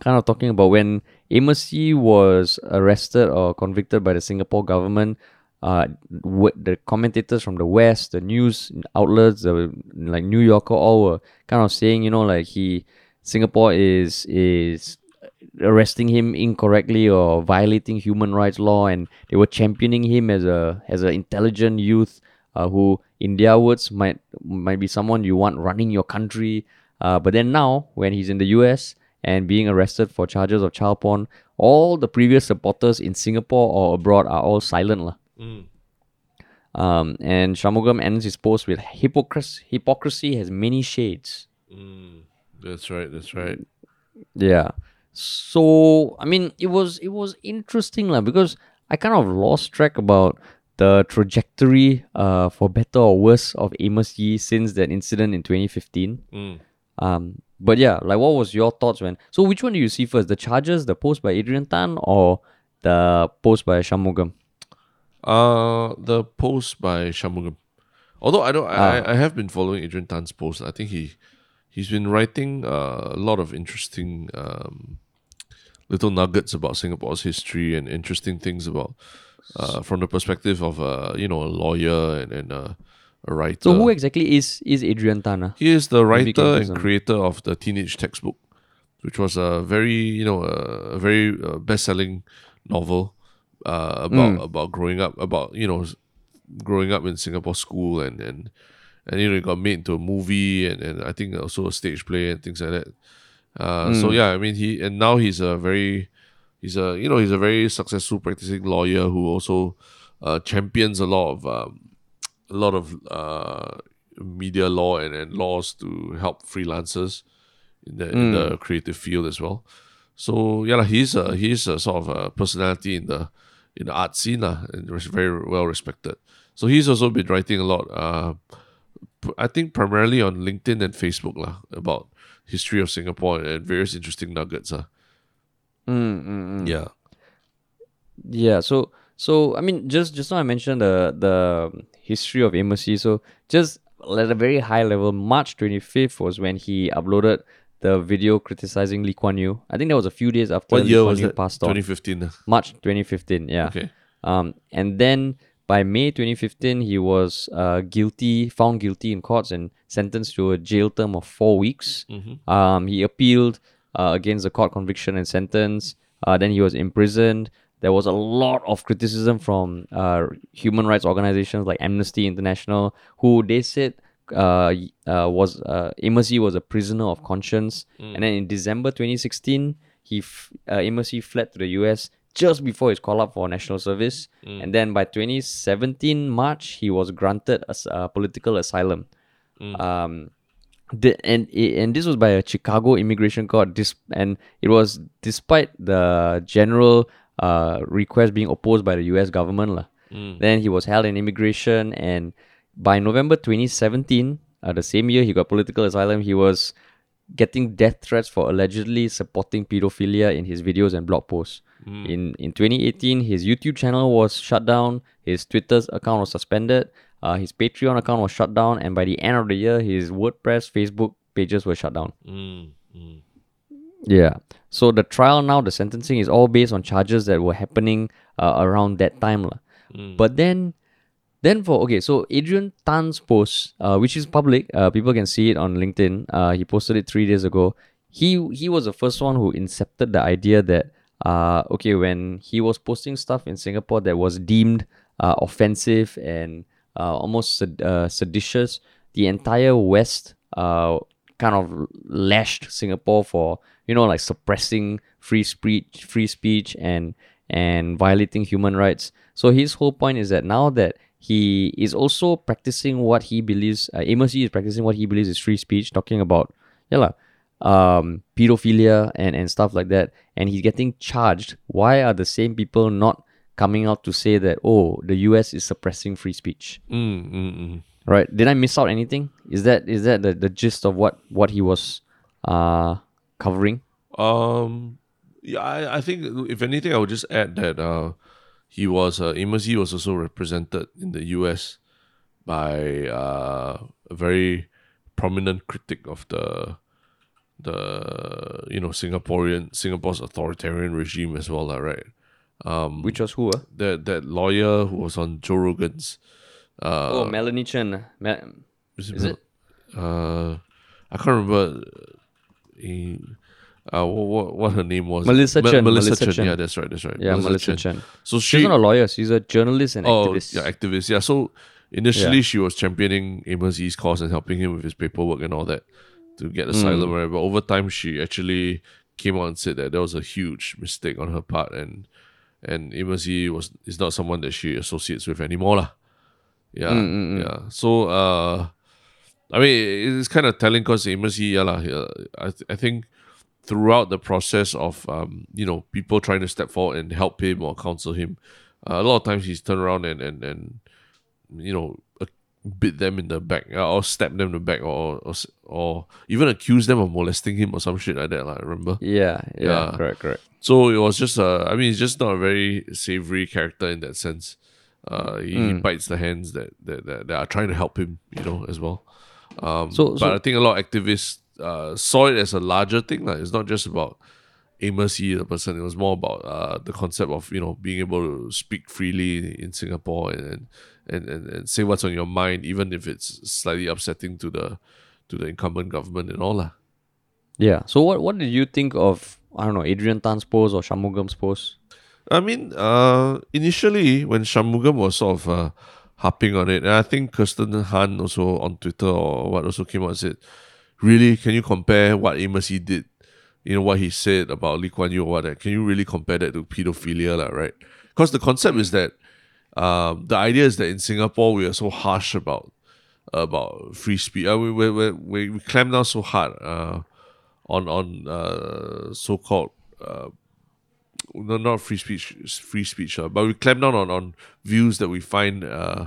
kind of talking about when Amos Yee was arrested or convicted by the Singapore government. Uh, the commentators from the West, the news outlets, the like New Yorker, all were kind of saying, you know, like he Singapore is is arresting him incorrectly or violating human rights law, and they were championing him as a as an intelligent youth uh, who, in their words, might might be someone you want running your country. Uh, but then now, when he's in the U.S. and being arrested for charges of child porn, all the previous supporters in Singapore or abroad are all silent, lah. Um, and Shanmugam ends his post with hypocrisy. Hypocrisy has many shades. That's right. That's right. Yeah. So I mean, it was it was interesting lah because I kind of lost track about the trajectory, uh, for better or worse, of Amos Yee since that incident in 2015. Mm. Um, but yeah, like what was your thoughts when? So which one do you see first? The charges, the post by Adrian Tan, or the post by Shanmugam? Uh, the post by Shanmugam. Although I don't, Ah. I, I have been following Adrian Tan's post. I think he he's been writing uh, a lot of interesting um, little nuggets about Singapore's history and interesting things about uh, from the perspective of uh, you know a lawyer and, and uh, a writer. So who exactly is is Adrian Tan? ah? He is the Maybe you can writer and creator of the teenage textbook, which was a very you know a, very uh, best-selling novel uh, about Hmm. about growing up about you know growing up in Singapore school and and and you know it got made into a movie and, and I think also a stage play and things like that. Uh, So Hmm. yeah, I mean he and now he's a very he's a you know he's a very successful practicing lawyer who also uh, champions a lot of um, a lot of uh, media law and, and laws to help freelancers in the in the creative field as well. So yeah, he's a he's a sort of a personality in the in the art scene lah, and very well respected. So he's also been writing a lot. Uh, I think primarily on LinkedIn and Facebook lah about history of Singapore and various interesting nuggets. Uh. Mm, mm, mm. Yeah. Yeah, so so I mean just just now I mentioned the the history of Amos So just at a very high level, March twenty fifth was when he uploaded the video criticizing Lee Kuan Yew. I think that was a few days after What Lee year Kuan was Yew that? passed on. 2015. uh. March twenty fifteen, yeah. Okay. Um, and then by May 2015, he was uh, guilty, found guilty in courts and sentenced to a jail term of four weeks. Um, he appealed uh, against the court conviction and sentence. Uh, then he was imprisoned. There was a lot of criticism from uh, human rights organizations like Amnesty International, who they said uh, uh, was uh, was a prisoner of conscience. And then in December 2016, he f- uh, fled to the US just before his call up for national service. And then by 2017 March, he was granted a, a political asylum. Um, the, and and this was by a Chicago immigration court. Dis, and it was despite the general uh, request being opposed by the U.S. government. lah. Then he was held in immigration, and by November 2017, uh, the same year he got political asylum, he was getting death threats for allegedly supporting pedophilia in his videos and blog posts. In in 2018, his YouTube channel was shut down, his Twitter account was suspended, uh, his Patreon account was shut down, and by the end of the year, his WordPress, Facebook pages were shut down. Mm, mm. Yeah. So the trial now, the sentencing is all based on charges that were happening uh, around that time. lah. But then, then for, okay, so Adrian Tan's post, uh, which is public, uh, people can see it on LinkedIn. Uh, he posted it three days ago. He, he was the first one who incepted the idea that, uh, okay, when he was posting stuff in Singapore that was deemed uh, offensive and uh, almost sed- uh, seditious, the entire West uh, kind of lashed Singapore for you know like suppressing free speech, free speech, and and violating human rights. So his whole point is that now that he is also practicing what he believes, uh, Amos Yee is practicing what he believes is free speech, talking about yeah lah, um, pedophilia and and stuff like that, and he's getting charged. Why are the same people not coming out to say that oh the U.S. is suppressing free speech? Mm, mm, mm. Right. Did I miss out anything? Is that is that the, the gist of what what he was uh covering? Um, yeah, I, I think if anything, I would just add that uh, he was uh, Amos Yee was also represented in the U.S. by uh, a very prominent critic of the the you know Singaporean Singapore's authoritarian regime as well, lah, right? Um, Which was who? Uh? that that lawyer who was on Joe Rogan's. Uh, oh, Melanie Chen. uh, Ma- is is it? Uh, I can't remember. Uh, what, what her name was? Melissa Chen, Melissa, Melissa Chen. Chen. Yeah, that's right. That's right. yeah, Melissa Chen. So She's she. not a lawyer. She's a journalist and oh, activist. yeah, activist. Yeah. So initially, Yeah. she was championing Amos cause and helping him with his paperwork and all that to Mm. get asylum. Right. But over time, she actually came out and said that there was a huge mistake on her part, and and Amos was is not someone that she associates with anymore, lah. Yeah, Mm, yeah. So, uh, I mean, it's kind of telling because Amos Yee, yeah, lah, yeah, I, th- I think throughout the process of, um, you know, people trying to step forward and help him or counsel him, uh, a lot of times he's turned around and, and, and you know, uh, bit them in the back uh, or stab them in the back or, or or even accuse them of molesting him or some shit like that. Like, remember? Yeah, yeah, yeah, correct, correct. So it was just a, I mean, he's just not a very savory character in that sense. Uh, he, mm. he bites the hands that, that, that, that, are trying to help him, you know, as well. Um, so, but so, I think a lot of activists uh, saw it as a larger thing. Like, it's not just about Amos Yee, the person. It was more about uh, the concept of you know being able to speak freely in Singapore and, and and, and say what's on your mind, even if it's slightly upsetting to the to the incumbent government and all that. Yeah. So what what did you think of I don't know Adrian Tan's post or Shanmugam's post? I mean, uh, initially when Shanmugam was sort of uh, harping on it, and I think Kirsten Han also on Twitter or what also came out and said, "Really, can you compare what Amos Yee did? You know what he said about Lee Kuan Yew or what? That can you really compare that to pedophilia, like, right? Because the concept is that um, the idea is that in Singapore we are so harsh about about free speech. Uh, we, we, we, we clamp down so hard uh, on on uh, so called uh, no, not free speech, free speech, uh, but we clamp down on, on views that we find, uh,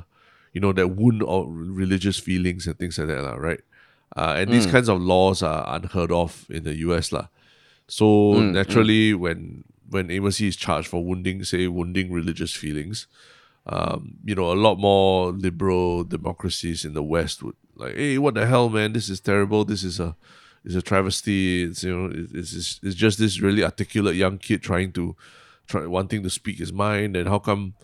you know, that wound or religious feelings and things like that, uh, right? Uh, and mm. these kinds of laws are unheard of in the US, lah. So mm, mm. naturally, mm. when when Amos is charged for wounding, say, wounding religious feelings, um, you know, a lot more liberal democracies in the West would like, hey, what the hell, man? This is terrible. This is a is a travesty. It's you know, it's, it's it's just this really articulate young kid trying to try wanting to speak his mind, and how come,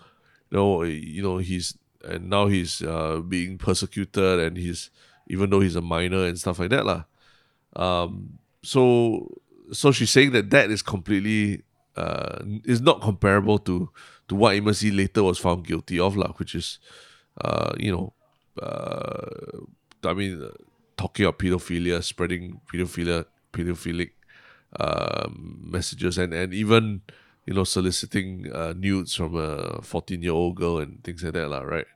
you know, you know he's and now he's uh, being persecuted, and he's even though he's a minor and stuff like that, lah. Um, so so she's saying that that is completely uh, is not comparable to to what Yee later was found guilty of, lah, which is, uh, you know, uh, I mean, talking about pedophilia, spreading pedophilia, pedophilic um, messages, and and even you know soliciting uh, nudes from a fourteen year old girl and things like that, lah, right?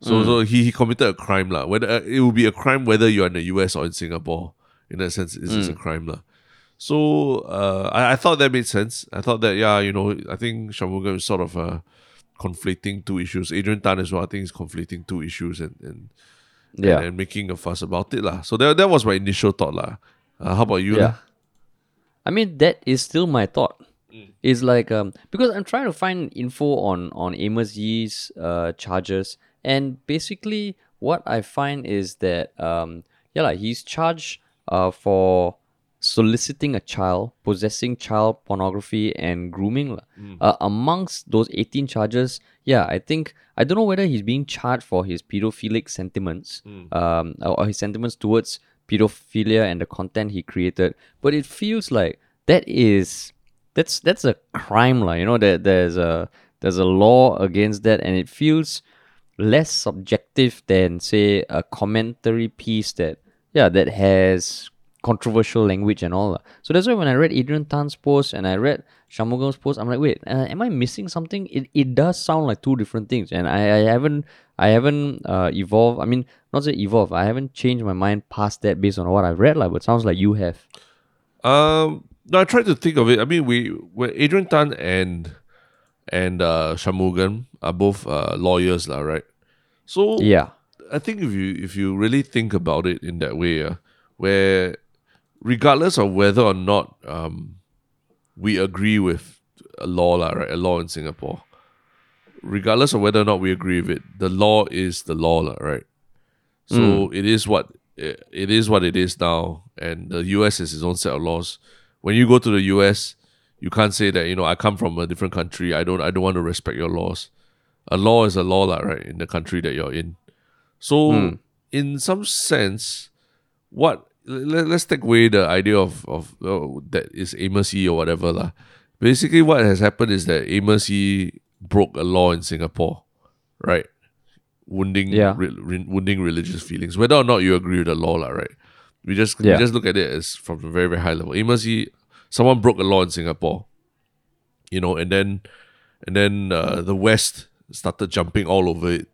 So mm. so he, he committed a crime, lah. Whether uh, it will be a crime whether you're in the U.S. or in Singapore. In that sense, it's mm. a crime, lah. So uh, I, I thought that made sense. I thought that yeah, you know, I think Shanmugam is sort of uh, conflicting two issues. Adrian Tan as well, I think is conflicting two issues and, and yeah, and, and, making a fuss about it lah. So that that was my initial thought lah. Uh, how about you? Yeah? I mean that is still my thought. Mm. It's like um because I'm trying to find info on on Amos Yee's uh charges, and basically what I find is that um yeah like he's charged uh for soliciting a child, possessing child pornography, and grooming. Mm. Uh, amongst those 18 charges, yeah, I think, I don't know whether he's being charged for his pedophilic sentiments mm. um, or his sentiments towards pedophilia and the content he created, but it feels like that is. That's that's a crime, like you know. That there's a there's a law against that, and it feels less subjective than say a commentary piece that yeah that has controversial language and all. So that's why when I read Adrian Tan's post and I read Shanmugam's post, I'm like, wait, uh, am I missing something? It, it does sound like two different things, and I, I haven't I haven't uh, evolved. I mean, not say evolved. I haven't changed my mind past that based on what I've read, like. But sounds like you have. Um, no, I tried to think of it. I mean, we, we Adrian Tan and and uh, are both uh, lawyers, lah, right? So yeah, I think if you if you really think about it in that way, uh, where regardless of whether or not um, we agree with a law, la, right? A law in Singapore. Regardless of whether or not we agree with it, the law is the law, la, right? So mm. it is what it, it is what it is now, and the US has its own set of laws. When you go to the US, you can't say that you know I come from a different country. I don't I don't want to respect your laws. A law is a law, la, right? In the country that you're in. So mm. in some sense, what let, us take away the idea of of oh, that is Amos Yee or whatever lah. Basically, what has happened is that Amos Yee broke a law in Singapore, right? Wounding, yeah. Re, re, wounding religious feelings. Whether or not you agree with the law, lah, right? We just yeah. we just look at it as from a very very high level. Amos Yee, someone broke a law in Singapore, you know, and then and then uh, the West started jumping all over it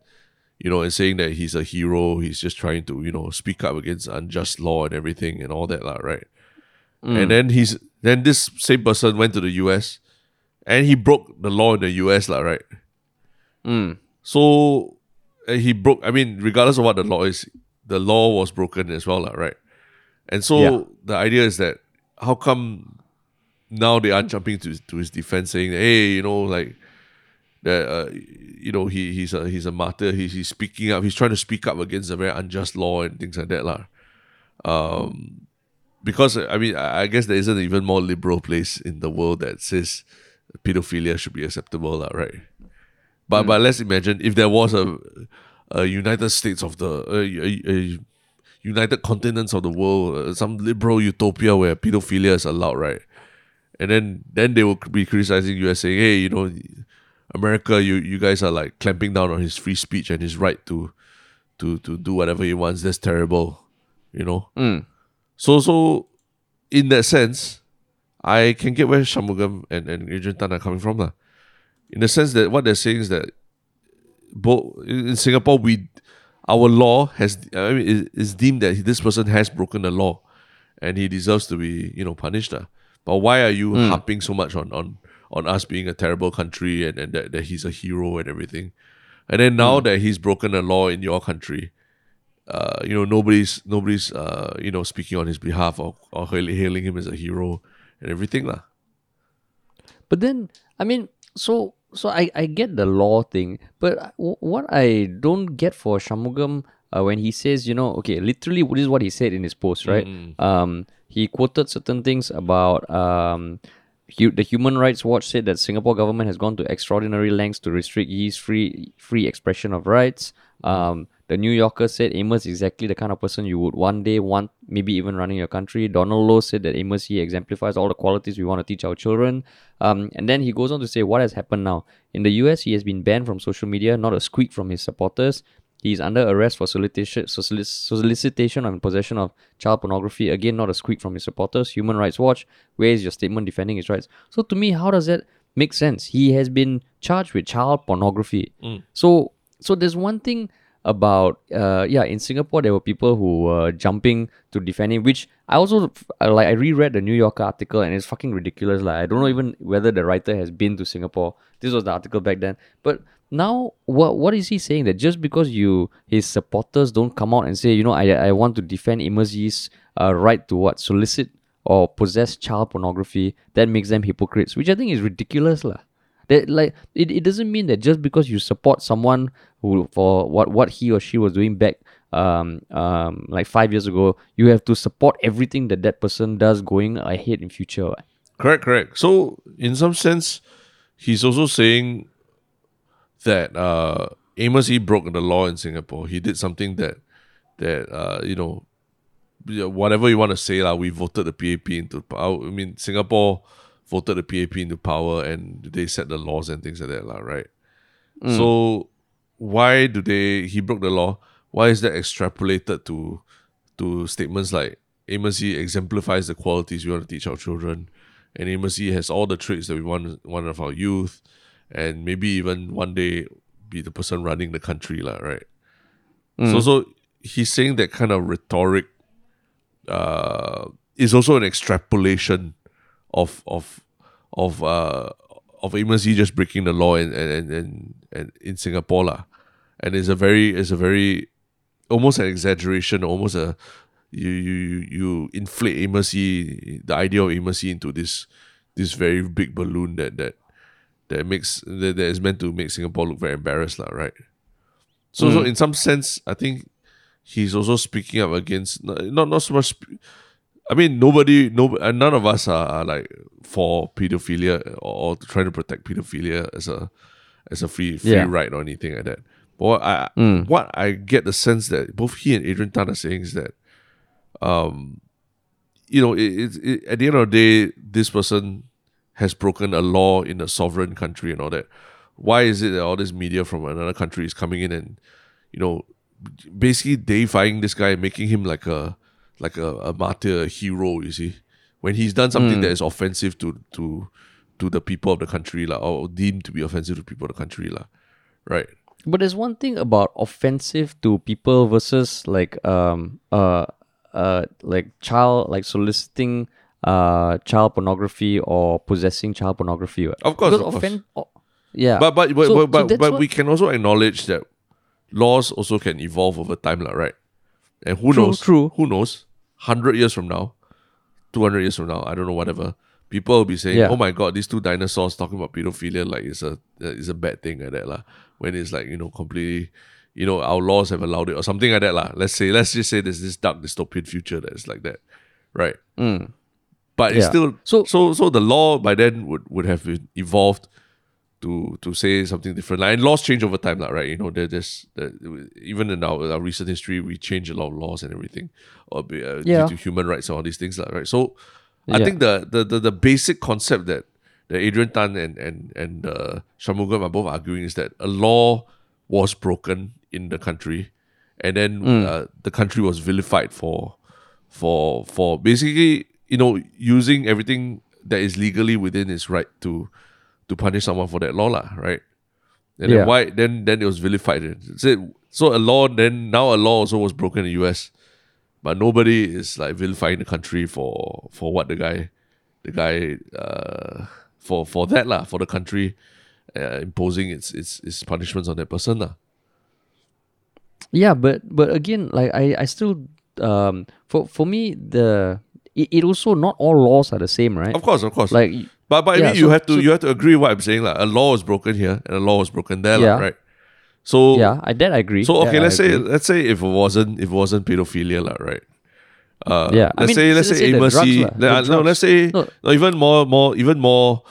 you know, and saying that he's a hero, he's just trying to, you know, speak up against unjust law and everything and all that, lah, right? And then he's then this same person went to the US and he broke the law in the US, lah, right? Mm. So he broke. I mean, regardless of what the law is, the law was broken as well, lah, right? And so Yeah. the idea is that how come now they are jumping to to his defense, saying, "Hey, you know, like that, uh, you know, he he's a he's a martyr. He's he's speaking up. He's trying to speak up against a very unjust law and things like that, lah." Um, because I mean, I guess there isn't even more liberal place in the world that says pedophilia should be acceptable, lah, right? But but let's imagine if there was a, a United States of the a, a, a United Continents of the world, uh, some liberal utopia where pedophilia is allowed, right? And then then they will be criticizing you US, saying, "Hey, you know, America, you you guys are like clamping down on his free speech and his right to to to do whatever he wants. That's terrible," you know. Mm. So so in that sense, I can get where Shanmugam and, and Adrian Tan are coming from. lah. In the sense that what they're saying is that both in in Singapore we our law has I mean is, is deemed that this person has broken the law and he deserves to be, you know, punished. lah. But why are you harping so much on, on on us being a terrible country and, and that, that he's a hero and everything? And then now that he's broken a law in your country, uh, you know, nobody's nobody's uh, you know, speaking on his behalf or, or hailing him as a hero and everything. lah. But then, I mean, so so I, I get the law thing, but what I don't get for Shanmugam uh, when he says, you know, okay, literally, this is what he said in his post, right? Um, he quoted certain things about um, the Human Rights Watch said that Singapore government has gone to extraordinary lengths to restrict his free free expression of rights. Um, the New Yorker said Amos is exactly the kind of person you would one day want, maybe even running your country. Donald Low said that Amos he exemplifies all the qualities we want to teach our children. Um, and then he goes on to say what has happened now. In the US, he has been banned from social media, not a squeak from his supporters. He is under arrest for solicitation, solic- solicitation and possession of child pornography. Again, not a squeak from his supporters. Human Rights Watch, where is your statement defending his rights? So to me, how does that make sense? He has been charged with child pornography. So, so there's one thing about uh yeah in Singapore there were people who were jumping to defend him, which I also like I reread the New Yorker article and it's fucking ridiculous. Like I don't know even whether the writer has been to Singapore. This was the article back then, but now what what is he saying that just because you his supporters don't come out and say you know I I want to defend Amos uh, right to what solicit or possess child pornography that makes them hypocrites, which I think is ridiculous lah. That like it, it doesn't mean that just because you support someone who for what what he or she was doing back um um like five years ago, you have to support everything that that person does going ahead in future. what. Correct, correct. So in some sense, he's also saying that uh, Amos he broke the law in Singapore. He did something that that uh, you know whatever you want to say, like we voted the PAP into power. I mean, Singapore voted the PAP into power, and they set the laws and things like that, lah, right? So why do they? He broke the law. Why is that extrapolated to to statements like Amos Yee exemplifies the qualities we want to teach our children, and Amos Yee has all the traits that we want one of our youth, and maybe even one day be the person running the country, lah, right? So so he's saying that kind of rhetoric uh, is also an extrapolation of of of uh, of Amos Yee just breaking the law and and, and, and, in Singapore lah. And it's a very it's a very almost an exaggeration, almost a you you you- you inflate Amos Yee, the idea of Amos Yee into this this very big balloon that that that makes that, that is meant to make Singapore look very embarrassed lah, right? So so in some sense, I think he's also speaking up against not not, so much. I mean, nobody, no, uh, none of us are, are like for pedophilia or, or trying to protect pedophilia as a as a free free Yeah. right or anything like that. But what I what I get the sense that both he and Adrian Tan are saying is that, um, you know, it, it, it, at the end of the day, this person has broken a law in a sovereign country and all that. Why is it that all this media from another country is coming in and, you know, basically deifying this guy, making him like a like a, a martyr, a hero, you see, when he's done something that is offensive to to to the people of the country, la, or deemed to be offensive to people of the country, la, right? But there's one thing about offensive to people versus like um uh uh like child like soliciting uh child pornography or possessing child pornography. right? Of course, Because of course. offen- o- yeah. But but but So- but, so but, we can also acknowledge that laws also can evolve over time, lah, right? And who True, knows? true. Who knows? Hundred years from now, two hundred years from now, I don't know, whatever. People will be saying, Yeah. "Oh my god, these two dinosaurs talking about pedophilia like it's a it's a bad thing like that, lah." When it's like you know completely, you know, our laws have allowed it or something like that, lah. Let's say, let's just say there's this dark dystopian future that is like that, right? But it's still So- so so the law by then would would have evolved to to say something different. Like, and laws change over time, like, right? You know, they're just even in our, our recent history, we change a lot of laws and everything, or uh, Yeah. due to human rights and all these things, like, right? So, I Yeah. think the, the the the basic concept that that Adrian Tan and and and uh, Shanmugam are both arguing is that a law was broken in the country, and then Mm. uh, the country was vilified for for for basically you know using everything that is legally within his right to to punish someone for that law, lah, right? And Yeah. then why then then it was vilified. So, so a law then now a law also was broken in the US, but nobody is like vilifying the country for for what the guy the guy uh for for that lah for the country uh, imposing its its its punishments on that person lah. Yeah, but but again, like I I still um for for me the it, it also not all laws are the same, right? Of course, of course. Like But but I Yeah, mean, you so- have to so- you have to agree what I'm saying. Like a law was broken here and a law was broken there, Yeah. right? So yeah, I that I agree. so okay, I let's say let's say if it wasn't if it wasn't pedophilia, lah, right? Uh, Yeah, let's mean, say let's let's say say the drugs C- lah, the le- uh, no, let's say No. no, even more more even more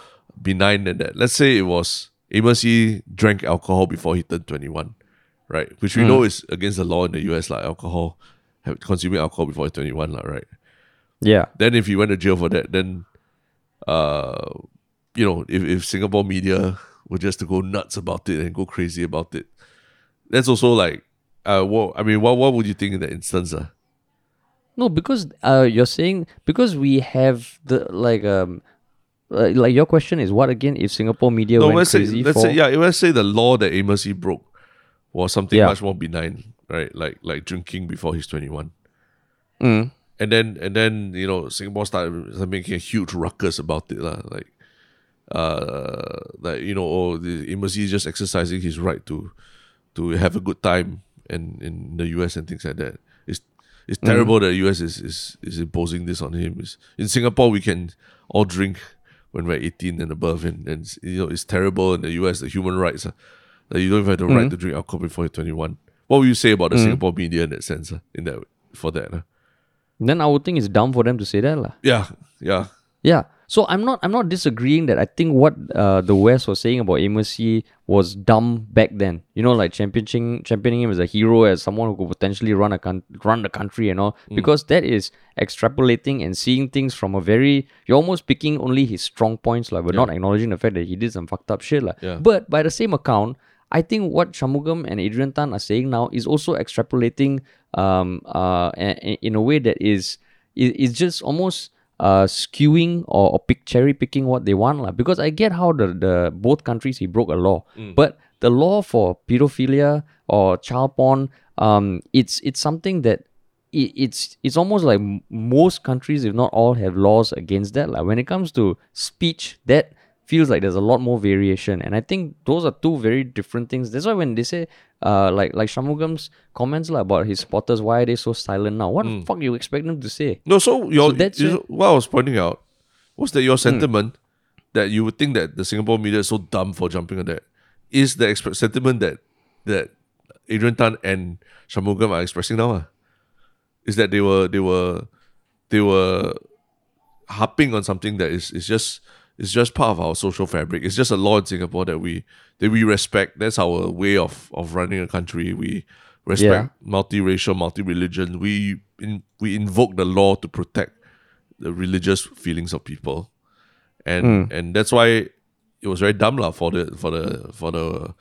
benign than that. Let's say it was Amos drank alcohol before he turned 21, right? Which we Hmm. know is against the law in the US, like alcohol, consuming alcohol before 21, lah, right? Yeah, Then if he went to jail for that, then uh you know, if, if Singapore media were just to go nuts about it and go crazy about it, that's also like uh what I mean, what what would you think in that instance? Uh? no, because uh, you're saying because we have the like um. Uh, like your question is what again? If Singapore media No, went let's say crazy let's for say yeah, let's say the law that Amos E broke was something Yeah. much more benign, right? Like like drinking before he's twenty one. Mm. And then and then, you know, Singapore started started making a huge ruckus about it. lah. Like uh like, you know, oh the is just exercising his right to to have a good time and in the US and things like that. It's it's terrible that the US is, is is imposing this on him. It's, in Singapore we can all drink when we're 18 and above and, and you know it's terrible in the US the human rights uh, that you don't even have the right to drink alcohol before you're 21. What would you say about the Singapore media in that sense uh, in that for that? Uh? Then I would think it's dumb for them to say that lah. Yeah, yeah. Yeah. So I'm not I'm not disagreeing that I think what uh, the West was saying about Amos was dumb back then. You know, like championing championing him as a hero, as someone who could potentially run a coun- run the country and all. Because that is extrapolating and seeing things from a very you're almost picking only his strong points, like but not acknowledging the fact that he did some fucked up shit. Like. Yeah. But by the same account, I think what Shanmugam and Adrian Tan are saying now is also extrapolating um uh in a way that is is, just almost uh skewing or, or pick cherry picking what they want lah. because I get how the, the both countries he broke a law. But the law for pedophilia or child porn um it's it's something that it, it's it's almost like m- most countries if not all have laws against that like when it comes to speech that feels like there's a lot more variation and i think those are two very different things that's why when they say uh like like shanmugam's comments like, about his spotters why are they so silent now what the fuck you expect them to say No, so your that's you- where- what I was pointing out was that Hmm. your sentiment that you would think that the Singapore media is so dumb for jumping on that is the exp- sentiment that that Adrian Tan and Shanmugam are expressing now. ah. Is that they were they were they were harping on something that is is just is just part of our social fabric. It's just a law in Singapore that we that we respect. That's our way of of running a country. We respect multiracial, multi-religion. We in, we invoke the law to protect the religious feelings of people, and hmm. and that's why it was very dumb lah for the for the for the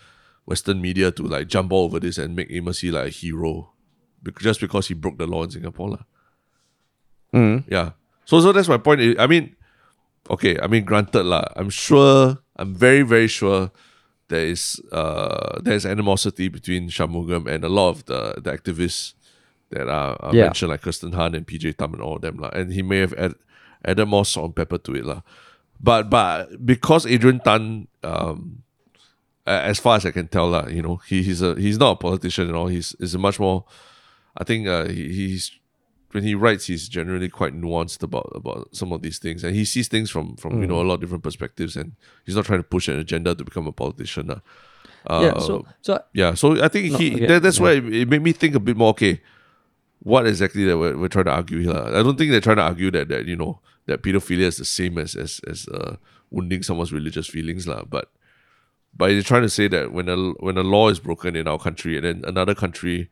Western media to like jump all over this and make Amos Yee like a hero, just because he broke the law in Singapore lah. Hmm. Yeah. So so that's my point. I mean, okay. I mean, granted lah. I'm sure. I'm very very sure there is uh there's animosity between Shanmugam and a lot of the the activists that are, are Yeah. mentioned like Kirsten Han and PJ Thum and all of them lah. And he may have add, added more salt and pepper to it lah. But but because Adrian Tan um as far as I can tell lah, you know, he, he's a he's not a politician at all. He's is a much more I think uh, he, he's when he writes, he's generally quite nuanced about about some of these things, and he sees things from from you know Mm. a lot of different perspectives, and he's not trying to push an agenda to become a politician. Uh, yeah. So so yeah, so I think No, he okay, that, that's yeah. why it, it made me think a bit more. Okay, what exactly that we're, we're trying to argue here? I don't think they're trying to argue that that you know that pedophilia is the same as as as uh, wounding someone's religious feelings, lah. But but they're trying to say that when a when a law is broken in our country and then another country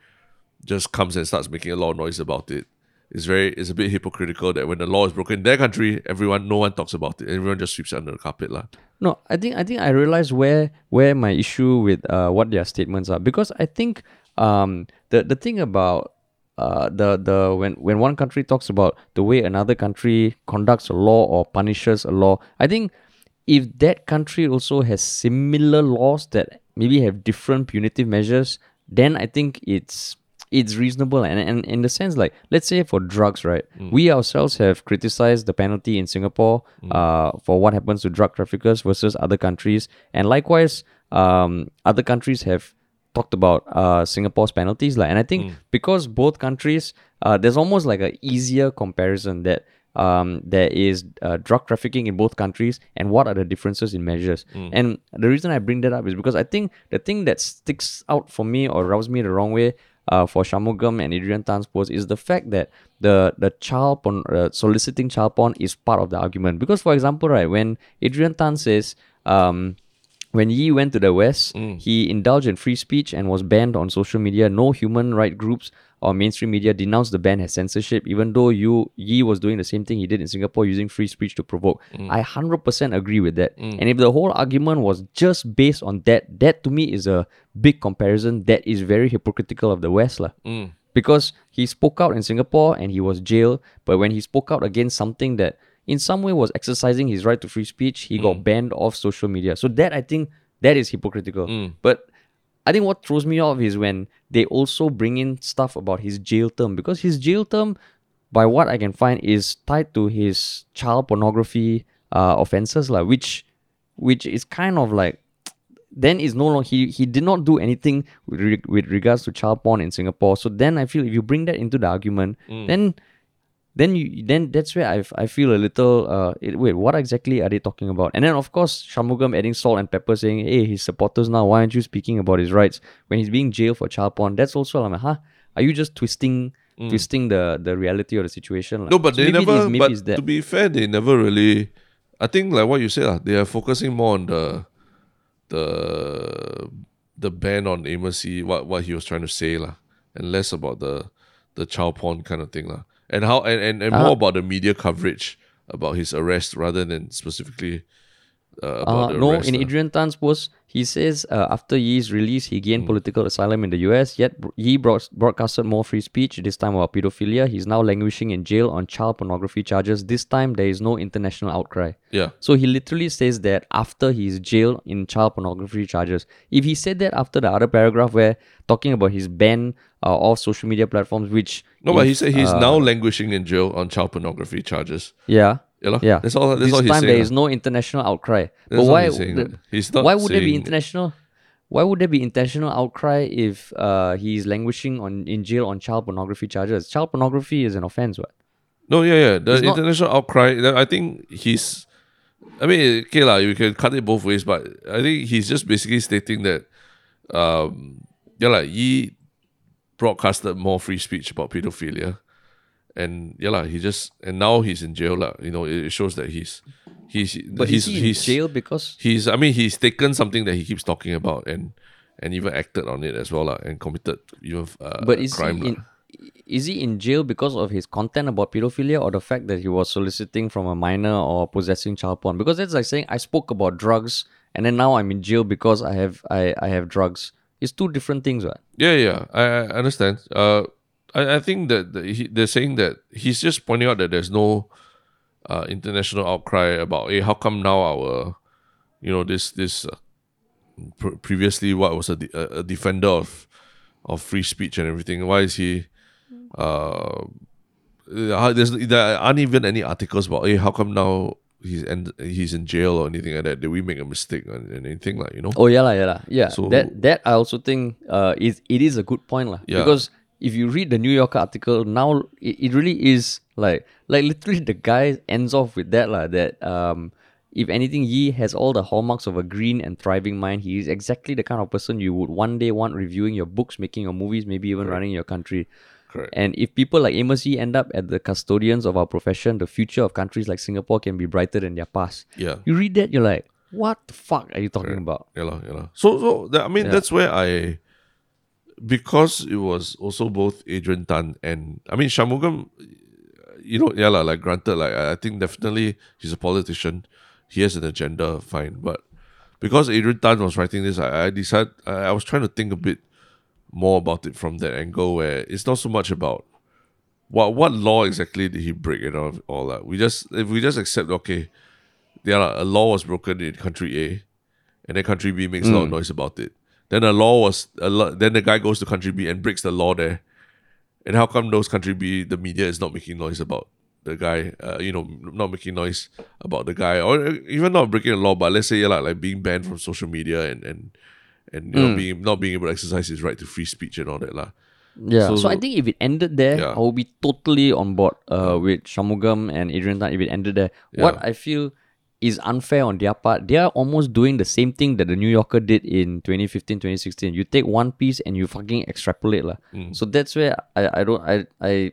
just comes and starts making a lot of noise about it. It's very it's a bit hypocritical that when the law is broken in their country, everyone no one talks about it. Everyone just sweeps it under the carpet. lah. No, I think I think I realize where where my issue with uh, what their statements are because I think um the the thing about uh the the when when one country talks about the way another country conducts a law or punishes a law, I think if that country also has similar laws that maybe have different punitive measures, then I think it's it's reasonable and, and in the sense like let's say for drugs right we ourselves have criticized the penalty in singapore uh, for what happens to drug traffickers versus other countries. And likewise um, other countries have talked about uh, singapore's penalties like, and i think because both countries uh, there's almost like a easier comparison that um, there is uh, drug trafficking in both countries and what are the differences in measures. And the reason I bring that up is because I think the thing that sticks out for me or rubs me the wrong way uh, for Shanmugam and Adrian Tan's post is the fact that the the child porn, uh, soliciting child porn is part of the argument. Because, for example, right, when Adrian Tan says, um, when Yee went to the West, he indulged in free speech and was banned on social media. No human right groups or mainstream media denounced the ban as censorship, even though you Yee was doing the same thing he did in Singapore using free speech to provoke. Mm. I 100% agree with that. Mm. And if the whole argument was just based on that, that to me is a big comparison that is very hypocritical of the West. lah. Mm. Because he spoke out in Singapore and he was jailed, but when he spoke out against something that in some way was exercising his right to free speech, he got banned off social media. So that I think that is hypocritical. But I think what throws me off is when they also bring in stuff about his jail term because his jail term, by what I can find, is tied to his child pornography uh, offenses, like which which is kind of like then is no longer he he did not do anything with, re- with regards to child porn in Singapore. So then I feel if you bring that into the argument, then then you then that's where I, I feel a little uh it, wait what exactly are they talking about? And then of course Shanmugam adding salt and pepper saying hey his supporters now why aren't you speaking about his rights when he's being jailed for child porn? That's also I'm like huh? Are you just twisting twisting the the reality of the situation? No, but So they never. is- but to be fair, they never really. I think like what you said, uh, they are focusing more on the the the ban on Amos what what he was trying to say lah, and less about the the child porn kind of thing lah, and how and and, and more uh-huh. about the media coverage about his arrest rather than specifically uh, Uh, no, in lah. Adrian Tan's post, he says uh, after Yee's release, he gained political asylum in the US, yet Yee broad- broadcasted more free speech, this time about pedophilia. He's now languishing in jail on child pornography charges. This time, there is no international outcry. yeah, So he literally says that after he's jailed in child pornography charges. If he said that after the other paragraph where talking about his ban uh, of social media platforms, which no, but he said he's uh, now languishing in jail on child pornography charges. yeah. Yeah. Yeah, that's all. That's this all he's time saying. there is no international outcry. That's but why? he's saying, the- He's not why would there be international? Why would there be international outcry if uh, he's languishing on in jail on child pornography charges? Child pornography is an offense, what? No, yeah, yeah. The It's not- international outcry. I think he's. I mean, okay, lah. You can cut it both ways, but I think he's just basically stating that, um, yeah, like he broadcasted more free speech about pedophilia, and yeah, lah. He just and now he's in jail, lah. You know, it, shows that he's he's But he's is he in he's jail because he's. I mean, he's taken something that he keeps talking about and and even acted on it as well, lah, and committed even uh, but is crime, he in, is he in jail because of his content about pedophilia or the fact that he was soliciting from a minor or possessing child porn? Because that's like saying I spoke about drugs and then now I'm in jail because I have I, I have drugs. It's two different things, right? Yeah, yeah, I, I understand. Uh, I, I think that the, he, they're saying that he's just pointing out that there's no uh, international outcry about, hey, how come now our, you know, this this uh, Pre- previously, what was a, de- a defender of of free speech and everything. Why is he? Uh, uh, there's there aren't even any articles about hey, how come now he's and he's in jail or anything like that. Did we make a mistake or anything like you know? Oh yeah, lah, yeah, lah. yeah. So- that that I also think uh is it is a good point, lah. Yeah. Because if you read the New Yorker article now, it, it really is like like literally the guy ends off with that, lah. That um. If anything, Yee has all the hallmarks of a green and thriving mind. He is exactly the kind of person you would one day want reviewing your books, making your movies, maybe even running your country. Correct. And if people like Amos Yee end up at the custodians of our profession, the future of countries like Singapore can be brighter than their past. Yeah. You read that, you're like, what the fuck are you talking about? Yeah, lah, yeah, lah. So, so that, I mean, Yeah. that's where I, because it was also both Adrian Tan and I mean Shanmugam, you know, yeah, lah, like granted, like I think definitely he's a politician, he has an agenda, fine, but because Adrian Tan was writing this, I, I decided I, I was trying to think a bit more about it from that angle where it's not so much about what what law exactly did he break and all, all that. We just if we just accept okay, yeah, lah, a law was broken in country A, and then country B makes a lot of hmm. noise about it. Then a law was a lo- then the guy goes to country B and breaks the law there. And how come those country B the media is not making noise about the guy? Uh, you know, not making noise about the guy, or even not breaking the law, but let's say yeah, like, like being banned from social media and and and you know being not being able to exercise his right to free speech and all that lah. Yeah. So- So, I think if it ended there, Yeah. I will be totally on board uh, with Shanmugam and Adrian Tan if it ended there. What I feel is unfair on their part, they are almost doing the same thing that the New Yorker did in 2015, 2016. You take one piece and you fucking extrapolate. lah. Mm. So that's where I, I don't I I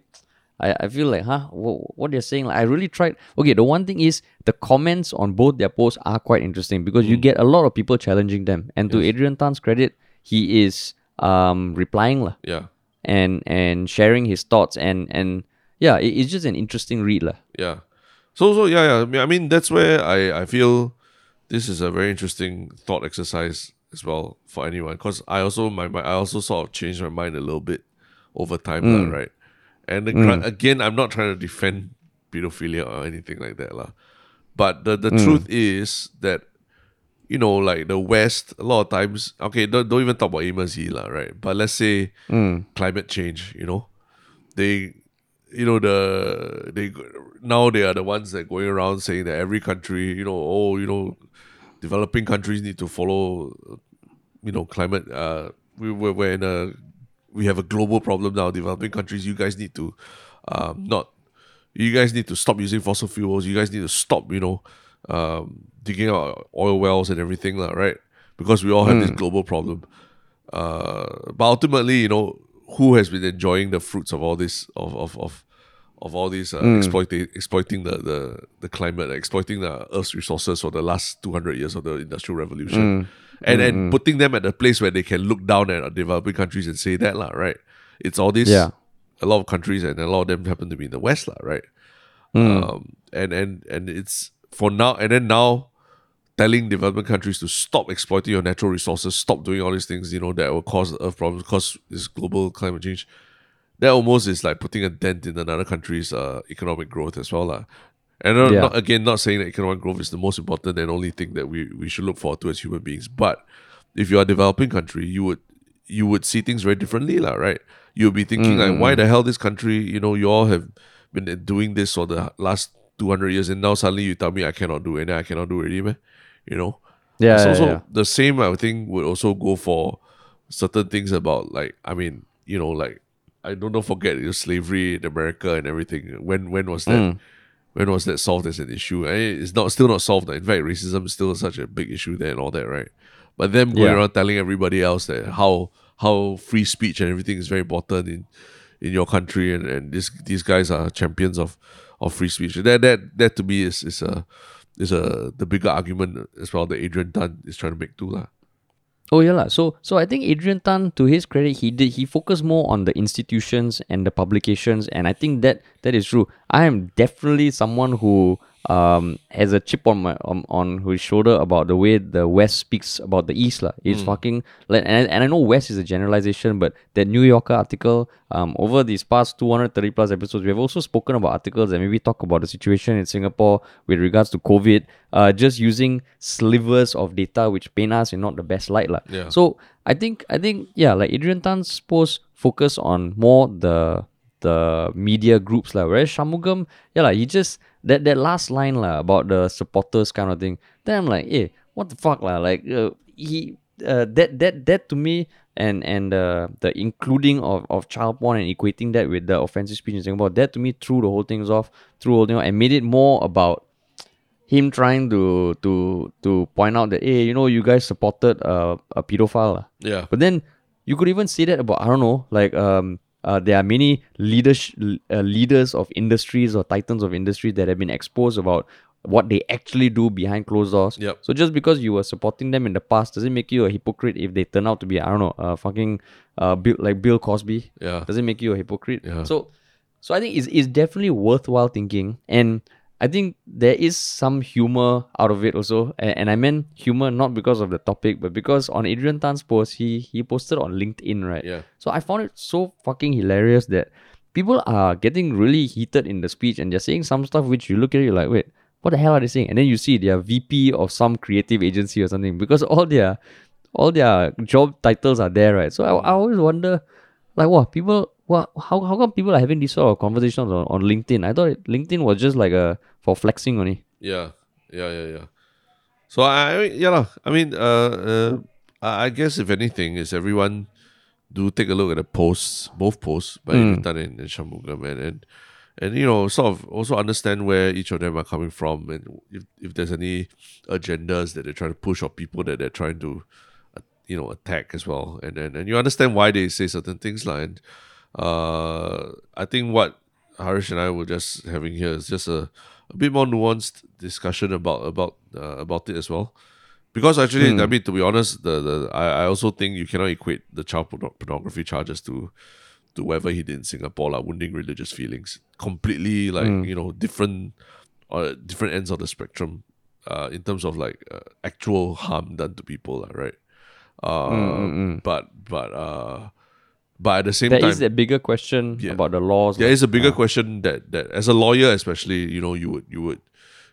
I, I feel like, huh, what, what they're saying, like I really tried. Okay, the one thing is the comments on both their posts are quite interesting because Mm. you get a lot of people challenging them. And to Adrian Tan's credit, he is um replying lah Yeah, and and sharing his thoughts and and yeah, it, it's just an interesting read lah. yeah. So so yeah, yeah. I mean, that's where I I feel this is a very interesting thought exercise as well for anyone because I also my, my I also sort of changed my mind a little bit over time, lah, mm. right? And the, mm. gra- again, I'm not trying to defend pedophilia or anything like that, lah. But the the mm. truth is that you know, like the West, a lot of times, okay, don't, don't even talk about Amos Yee, lah, right? But let's say climate change, you know, they, you know, the they now they are the ones that going around saying that every country, you know, oh, you know, developing countries need to follow, you know, climate. Uh, we we're, we're in a we have a global problem now. Developing countries, you guys need to, um, not, you guys need to stop using fossil fuels. You guys need to stop, you know, um, digging out oil wells and everything, lah, right? Because we all have this global problem. Uh, but ultimately, you know, who has been enjoying the fruits of all this of of of, of all these uh, hmm. exploiting exploiting the, the the climate, exploiting the Earth's resources for the last two hundred years of the Industrial Revolution, hmm. and and hmm, putting them at a place where they can look down at developing countries and say that lah, right? It's all this. Yeah. A lot of countries and a lot of them happen to be in the West, lah, right? Um, and and and it's for now, and then now telling developing countries to stop exploiting your natural resources, stop doing all these things, you know, that will cause earth problems, cause this global climate change. That almost is like putting a dent in another country's uh, economic growth as well. lah. And I'm Yeah. not, again, not saying that economic growth is the most important and only thing that we, we should look forward to as human beings. But if you're a developing country, you would you would see things very differently, lah, right? You'll be thinking like, why the hell this country, you know, you all have been doing this for the last 200 years and now suddenly you tell me I cannot do it and I cannot do it man. You know? Yeah, It's yeah, also yeah. the same I think would also go for certain things about like I mean, you know, like I don't know forget you know, slavery in America and everything. When when was that Mm. when was that solved as an issue? I mean, it's not still not solved. In fact, racism is still such a big issue there and all that, right? But them going Yeah. around telling everybody else that how how free speech and everything is very important in in your country and, and this these guys are champions of of free speech. That that that to me is is a is a the bigger argument as well that Adrian Tan is trying to make too lah. Oh yeah, lah. So so I think Adrian Tan, to his credit, he did he focused more on the institutions and the publications, and I think that that is true. I am definitely someone who um, has a chip on my on, on his shoulder about the way the West speaks about the East. La. It's fucking like and, I- and I know West is a generalization, but that New Yorker article, um, over these past 230 plus episodes, we have also spoken about articles and maybe talk about the situation in Singapore with regards to COVID, uh, just using slivers of data which paint us in not the best light. La. Yeah. So I think I think yeah, like Adrian Tan's post focus on more the the media groups lah. Whereas Shanmugam, yeah, like he just that that last line lah about the supporters kind of thing. Then I'm like, hey, what the fuck lah? Like uh, he uh, that that that to me and and uh, the including of, of child porn and equating that with the offensive speech in Singapore, that to me threw the whole things off, threw the whole thing off, and made it more about him trying to to to point out that hey, you know, you guys supported uh, a pedophile. Yeah. But then you could even say that about I don't know, like um, uh, there are many leaders uh, leaders of industries or titans of industry that have been exposed about what they actually do behind closed doors. Yep. So just because you were supporting them in the past, does it make you a hypocrite if they turn out to be I don't know, uh, fucking uh, Bill, like Bill Cosby? Yeah. Does it make you a hypocrite? Yeah. So, so I think it's, it's definitely worthwhile thinking, and I think there is some humor out of it also. And, and I meant humor not because of the topic, but because on Adrian Tan's post, he he posted on LinkedIn, right? Yeah. So I found it so fucking hilarious that people are getting really heated in the speech and they're saying some stuff which you look at it, you're like, wait, what the hell are they saying? And then you see their VP of some creative agency or something because all their all their job titles are there, right? So I, I always wonder, like, what people, what, how, how come people are having these sort of conversations on, on LinkedIn? I thought LinkedIn was just like a for flexing only. Yeah, yeah, yeah, yeah. So I, I yeah. I mean, uh, uh, I guess if anything, is everyone do take a look at the posts, both posts by Mm. Intan and, and Shanmugam, and, and and you know, sort of also understand where each of them are coming from, and if if there's any agendas that they're trying to push or people that they're trying to, uh, you know, attack as well, and and, and you understand why they say certain things, like. And, uh, I think what Harish and I were just having here is just a, a bit more nuanced discussion about about uh, about it as well. Because actually, I mean, to be honest, the, the I, I also think you cannot equate the child porno- pornography charges to to whatever he did in Singapore, like wounding religious feelings. Completely like you know different uh, different ends of the spectrum uh, in terms of like uh, actual harm done to people, right? Uh, But but uh, but at the same There time, there is a bigger question Yeah. about the laws. there like, is a bigger ah. question that that as a lawyer especially you know you would you would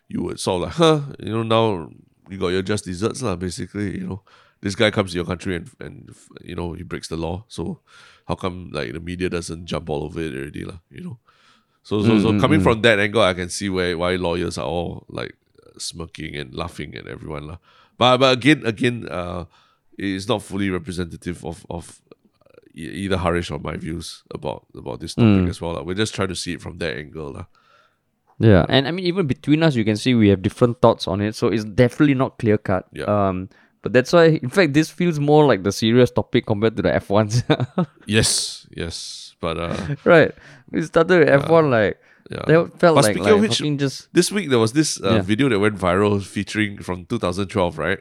you would sort of like huh you know now you got your just desserts lah basically you know. This guy comes to your country and and you know he breaks the law. So how come like the media doesn't jump all over it already lah you know? So so so mm, coming mm, from mm. that angle I can see where why lawyers are all like smirking and laughing at everyone lah. But but again again uh it's not fully representative of of either Harish or my views about about this topic as well. lah. We're just trying to see it from that angle. lah. Yeah, and I mean even between us, you can see we have different thoughts on it. So it's definitely not clear cut. Yeah. Um, but that's why, in fact, this feels more like the serious topic compared to the F ones. Yes, yes. But uh right. We started with F one like yeah. that felt But like, speaking like of which, just this week there was this uh, Yeah. video that went viral featuring from 2012, right?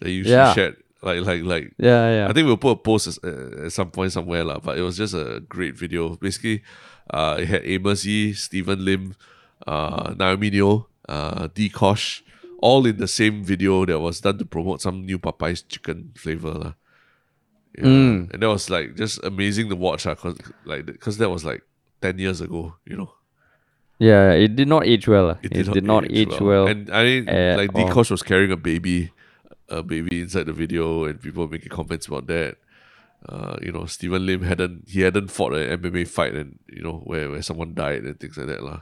That you Yeah. shared. Like like like yeah yeah. I think we'll put a post uh, at some point somewhere, lah. but it was just a great video. Basically, uh, it had Amos Yee, Steven Lim, uh, Naomi Neo, uh, Dee Kosh, all in the same video that was done to promote some new Popeyes chicken flavor. lah. Yeah. Mm. And that was like just amazing to watch, lah, cause like because that was like 10 years ago, you know. yeah, it did not age well. uh. It, did, not age well. And I mean, like. Dee Kosh was carrying a baby, a baby inside the video, and people making comments about that. Uh, you know, Steven Lim hadn't he hadn't fought an MMA fight, and you know where, where someone died and things like that, lah.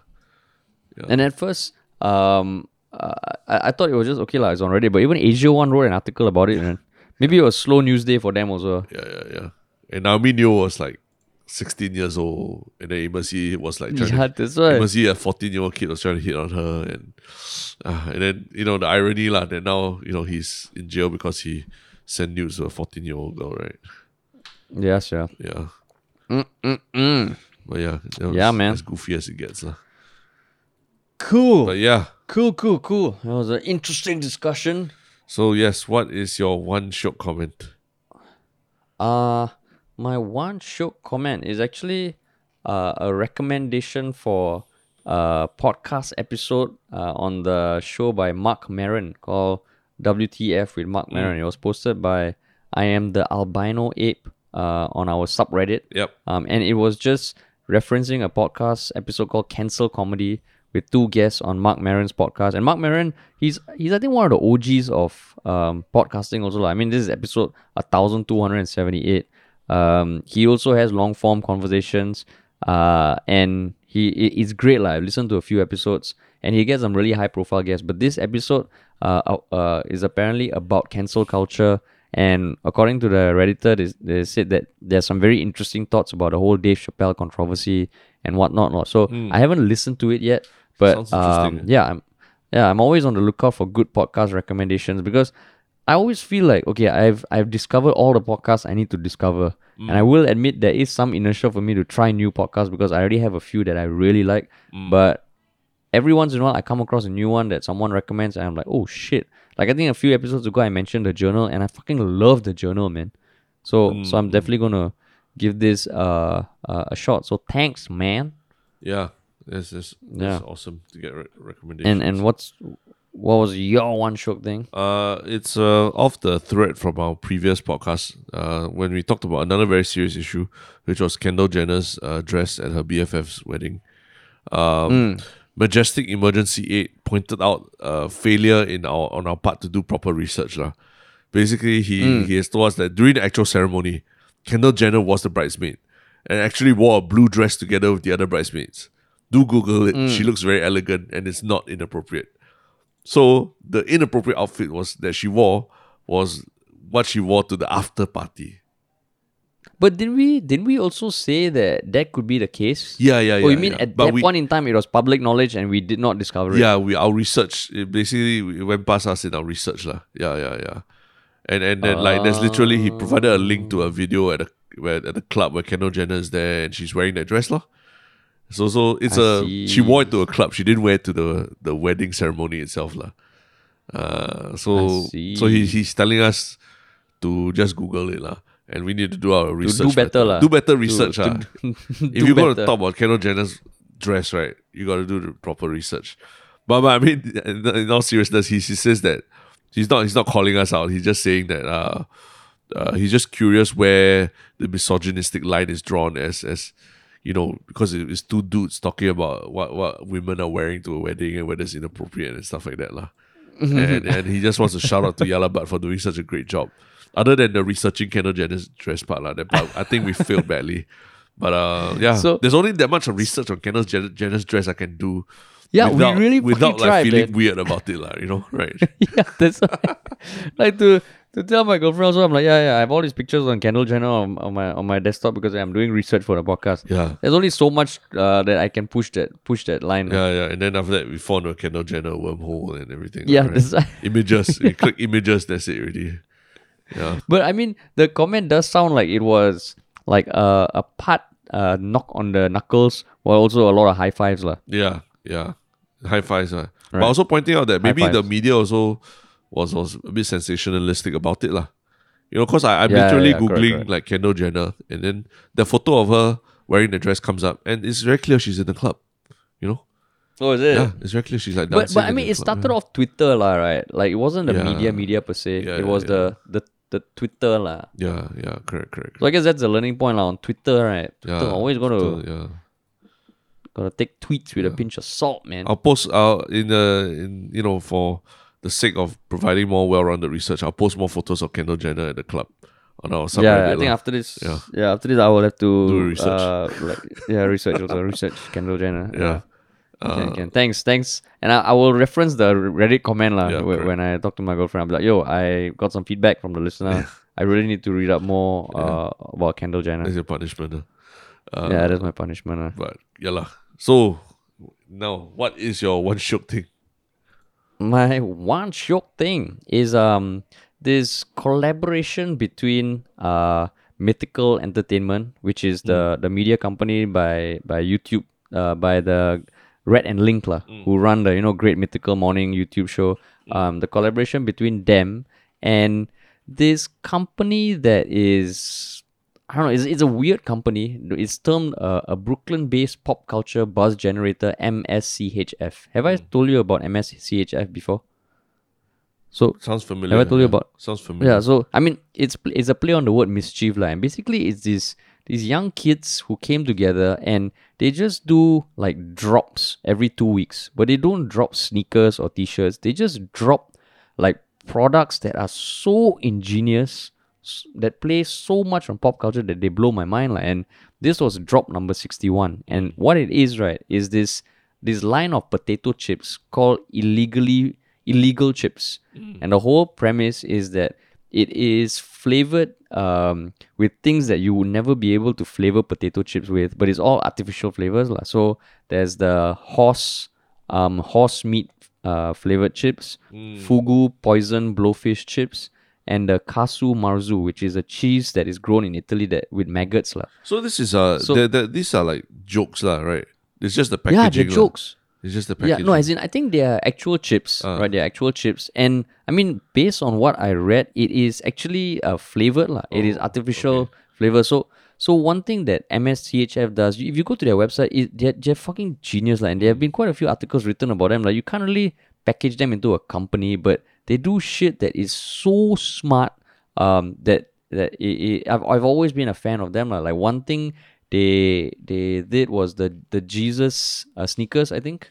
And at first, um, uh, I, I thought it was just okay, lah. It's on Reddit. But even AsiaOne wrote an article about it, and maybe it was slow news day for them also. Yeah, yeah, yeah. And Naomi Neo was like 16 years old, and then Amos Yee was like trying Yeah, to, that's why. Amos Yee, a 14 year old kid, was trying to hit on her, and uh, and then you know the irony lah that now you know he's in jail because he sent news to a 14 year old girl, right? Yes, yeah. Yeah. Mm. But yeah, was Yeah, man. As goofy as it gets, lah. Cool. But yeah. Cool, cool, cool. That was an interesting discussion. So yes, what is your one short comment? Uh my one short comment is actually uh, a recommendation for uh, podcast episode uh, on the show by Marc Maron called WTF with Marc Maron. It was posted by I am the albino ape uh, on our subreddit. Yep. Um, and it was just referencing a podcast episode called Cancel Comedy with two guests on Marc Maron's podcast. And Marc Maron, he's he's I think one of the OGs of um, podcasting also. I mean, this is episode 1278. Um, he also has long form conversations. Uh, and he it- it's great. lah. I've listened to a few episodes and he gets some really high profile guests. But this episode uh, uh, uh, is apparently about cancel culture. And according to the Redditor, they, they said that there's some very interesting thoughts about the whole Dave Chappelle controversy and whatnot. So I haven't listened to it yet, but um, yeah, I'm yeah, I'm always on the lookout for good podcast recommendations because I always feel like okay, I've I've discovered all the podcasts I need to discover, and I will admit there is some inertia for me to try new podcasts because I already have a few that I really like, but every once in a while I come across a new one that someone recommends and I'm like, oh shit. Like I think a few episodes ago I mentioned the journal and I fucking love the journal, man. So so I'm definitely gonna give this uh, uh a shot. So thanks, man. Yeah. This is Yeah. awesome to get re- recommendations. And and what's what was your one shook thing? Uh, it's uh, off the thread from our previous podcast uh, when we talked about another very serious issue, which was Kendall Jenner's uh, dress at her BFF's wedding. Um, Majestic Emergency Aid pointed out uh, failure in our on our part to do proper research. lah. Basically, he, he has told us that during the actual ceremony, Kendall Jenner was the bridesmaid and actually wore a blue dress together with the other bridesmaids. Do Google it. She looks very elegant and it's not inappropriate. So the inappropriate outfit was that she wore was what she wore to the after party. But didn't we didn't we also say that that could be the case? Yeah, yeah, yeah. Oh, you mean yeah. at But that we, point in time it was public knowledge and we did not discover it? Yeah, we our research it basically it went past us in our research lah. Yeah, yeah, yeah. And and then like there's literally he provided a link to a video at a where at the club where Kendall Jenner is there and she's wearing that dress lah. So so it's I a see. she wore it to a club. She didn't wear it to the the wedding ceremony itself lah. Uh, so so he, he's telling us to just Google it lah. And we need to do our research. do better lah. Do better research lah. if you're going to talk about Kendall Jenner's dress, right, you got to do the proper research. But, but I mean, in, in all seriousness, he, he says that he's not he's not calling us out. He's just saying that uh, uh, he's just curious where the misogynistic line is drawn as as you know because it's two dudes talking about what what women are wearing to a wedding and whether it's inappropriate and stuff like that lah. and and he just wants to shout out to Yalla Butt for doing such a great job. Other than the researching Kendall Jenner's dress part, lah, that part I think we failed badly. But uh, yeah, So- there's only that much of research on Kendall Jenner's dress I can do. Yeah, we really without like tried, feeling man. weird about it, lah. You know, right? yeah, that's like to to tell my girlfriend also, I'm like, yeah, yeah, I have all these pictures on Kendall Jenner on, on my on my desktop because I'm doing research for the podcast. Yeah. There's only so much uh, that I can push that push that line. Yeah, yeah. And then after that, we found a Kendall Jenner wormhole and everything. Yeah, right? that's images. you click images. That's it, already. Yeah, But I mean, the comment does sound like it was like a a part uh, knock on the knuckles, while also a lot of high fives, lah. yeah, yeah. High fives, uh. But also pointing out that maybe the media also was was a bit sensationalistic about it, lah. You know, cause I, I'm Yeah, literally yeah, googling correct. like Kendall Jenner, and then the photo of her wearing the dress comes up, and it's very clear she's in the club. You know, Oh, is it? yeah, it's very clear she's like But dancing. but I mean, it club, started yeah. off Twitter, lah, right? Like it wasn't the Yeah. media media per se. Yeah, it was yeah, the the the Twitter, lah. Yeah, yeah, correct, correct. So I guess that's the learning point, lah. On Twitter, right? Yeah, Twitter always gonna Twitter, yeah. gonna take tweets with a pinch of salt, man. I'll post uh in the in you know for the sake of providing more well-rounded research, I'll post more photos of Kendall Jenner at the club on our subreddit. yeah, I think after this, Yeah. yeah. after this, I will have to Do research. Uh, like, yeah, research also research Kendall Jenner. yeah. Can, can. Thanks, thanks. And I, I will reference the Reddit comment lah Yeah, correct. when I talk to my girlfriend. I'll be like, yo, I got some feedback from the listener. I really need to read up more uh, about Kendall Jenner. That's your punishment. Uh, yeah, that's my punishment. lah. but yeah lah. So now what is your one shook thing? My one shock thing is um this collaboration between uh Mythical Entertainment, which is the the media company by by YouTube uh by the Rhett and Link lah, who run the you know great Mythical Morning YouTube show. Um, the collaboration between them and this company that is I don't know. It's, it's a weird company. It's termed uh, a Brooklyn-based pop culture buzz generator (MSCHF). Have I told you about MSCHF before? So Sounds familiar. have I told you about? Sounds familiar. Yeah. So I mean, it's it's a play on the word mischief, lah. And basically, it's these these young kids who came together and they just do like drops every two weeks, but they don't drop sneakers or t-shirts. They just drop like products that are so ingenious that play so much on pop culture that they blow my mind like. and this was drop number 61 and what it is right is this this line of potato chips called illegally illegal chips and the whole premise is that it is flavored um, with things that you would never be able to flavor potato chips with but it's all artificial flavors lah. so there's the horse um, horse meat uh, flavored chips, fugu poison blowfish chips, and the casu marzu, which is a cheese that is grown in Italy that with maggots lah. So this is uh, So- the the these are like jokes lah, right? It's just the packaging. Yeah, they're lah. jokes. It's just the packaging. Yeah, no, as in I think they are actual chips, right? They're actual chips, and I mean, based on what I read, it is actually uh, flavored lah. It is artificial flavor. So, so one thing that MSCHF does, if you go to their website, it, they're, they're fucking genius lah, and there have been quite a few articles written about them. Like you can't really package them into a company, but they do shit that is so smart. Um, that that it, it, I've I've always been a fan of them lah. Like one thing they they did was the the Jesus uh, sneakers, I think.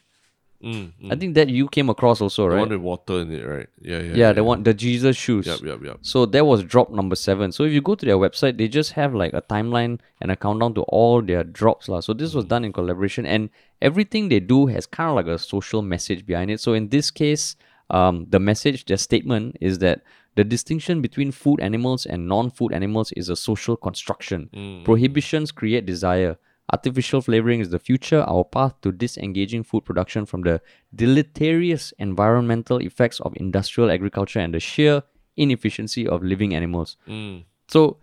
Mm, mm. I think that you came across also, the right? one with water in it, right? Yeah, yeah. yeah, yeah the one, the Jesus shoes. Yep, yep, yep. So that was drop number seven. So if you go to their website, they just have like a timeline and a countdown to all their drops, lah. So this was done in collaboration, and everything they do has kind of like a social message behind it. So in this case, um, the message, their statement is that the distinction between food animals and non-food animals is a social construction. Prohibitions create desire. Artificial flavoring is the future, our path to disengaging food production from the deleterious environmental effects of industrial agriculture and the sheer inefficiency of living animals. Mm. So,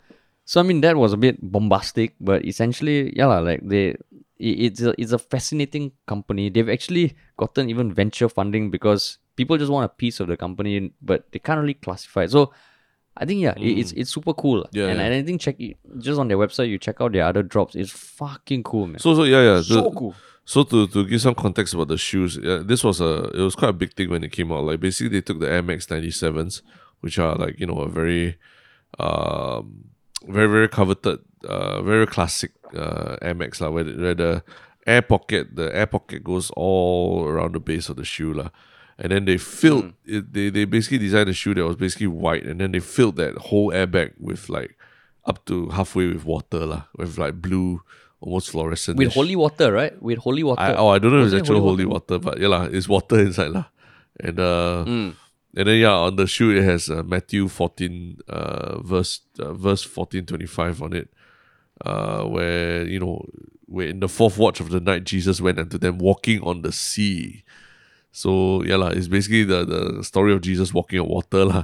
so I mean that was a bit bombastic, but essentially, yeah, like they, it's a it's a fascinating company. They've actually gotten even venture funding because people just want a piece of the company, but they can't really classify it. So, I think yeah, it, it's it's super cool. Yeah, and, yeah. and I think check it just on their website. You check out their other drops. It's fucking cool, man. So so yeah yeah. so the- cool. So to, to give some context about the shoes, yeah, this was a it was quite a big thing when it came out. Like basically they took the Air Max 97s, which are like you know a very, um, very very coveted, uh, very classic uh, Air Max lah, where the, where the air pocket the air pocket goes all around the base of the shoe lah. And then they filled it, they they basically designed a shoe that was basically white, and then they filled that whole airbag with like up to halfway with water lah, with like blue, almost fluorescent. With holy water, right? With holy water. I, oh, I don't know if it's it actual holy holy water, but yeah, lah, it's water inside lah. And uh, Mm. and then yeah, on the shoe it has uh, Matthew fourteen, uh, verse uh, verse fourteen twenty five on it, uh, where you know where in the fourth watch of the night Jesus went unto them walking on the sea. So yeah, lah, it's basically the the story of Jesus walking on water lah.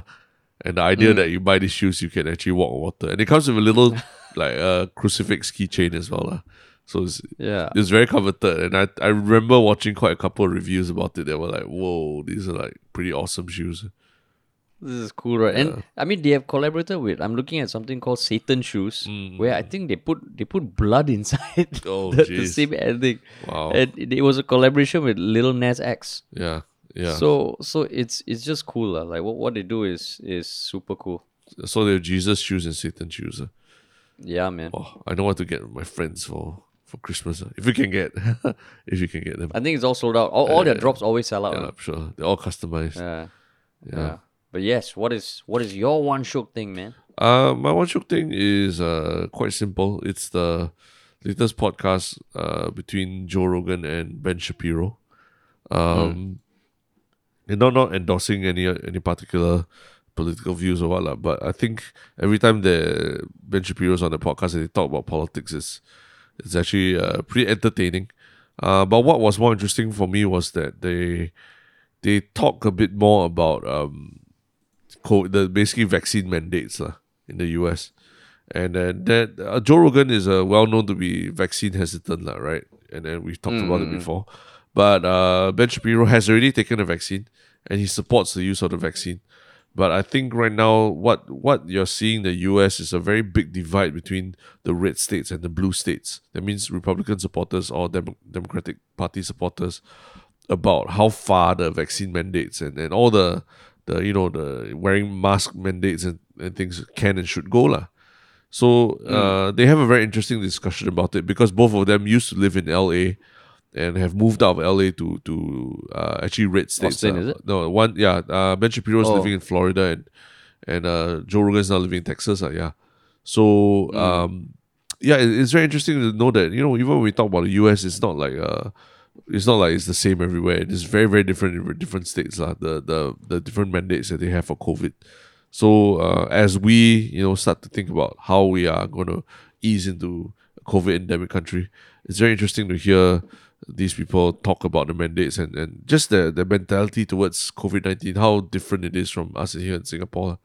And the Mm. idea that you buy these shoes, you can actually walk on water, and it comes with a little like uh, crucifix keychain as well lah. So it's Yeah. it's very coveted, and I I remember watching quite a couple of reviews about it. That were like, "Whoa, these are like pretty awesome shoes." This is cool, right? And I mean, they have collaborated with. I'm looking at something called Satan Shoes, where I think they put they put blood inside Oh, the, the same ending. Wow. And it, it was a collaboration with Lil Nas X. Yeah, yeah. So, So it's it's just cool, lah. Like what, what they do is is super cool. so they have Jesus shoes and Satan shoes. uh. Yeah, man. Oh, I know what to get my friends for for Christmas uh, if you can get if you can get them. I think it's all sold out. All, all their drops always sell out. Yeah, lah. I'm sure they're all customized. Yeah. Yeah. yeah. But yes, what is what is your one shook thing, man? Uh, my one shook thing is uh quite simple. It's the latest podcast uh between Joe Rogan and Ben Shapiro. Um, and not not endorsing any any particular political views or what lah, but I think every time the Ben Shapiro's on the podcast and they talk about politics, it's it's actually uh, pretty entertaining. Uh, but what was more interesting for me was that they they talk a bit more about um co- the basically vaccine mandates lah in the US. And then that uh, Joe Rogan is uh, well known to be vaccine hesitant, lah, right? And then we've talked about it before. But uh, Ben Shapiro has already taken the vaccine and he supports the use of the vaccine. But I think right now, what what you're seeing in the U.S. is a very big divide between the red states and the blue states. That means Republican supporters or Dem- Democratic Party supporters about how far the vaccine mandates and, and all the the you know the wearing mask mandates and, and things can and should go lah. So uh, they have a very interesting discussion about it because both of them used to live in LA and have moved out of LA to to uh, actually red states. Austin, uh, is it? No, one yeah. Uh, Ben Shapiro is Oh. living in Florida and and uh, Joe Rogan is now living in Texas. Uh, yeah, so um, yeah, it- it's very interesting to know that you know even when we talk about the US, it's not like uh, it's not like it's the same everywhere. It's very very different in different states. Uh, the the the different mandates that they have for COVID. So uh, as we you know start to think about how we are going to ease into a COVID endemic country, it's very interesting to hear these people talk about the mandates and, and just the, the mentality towards COVID nineteen, how different it is from us here in Singapore.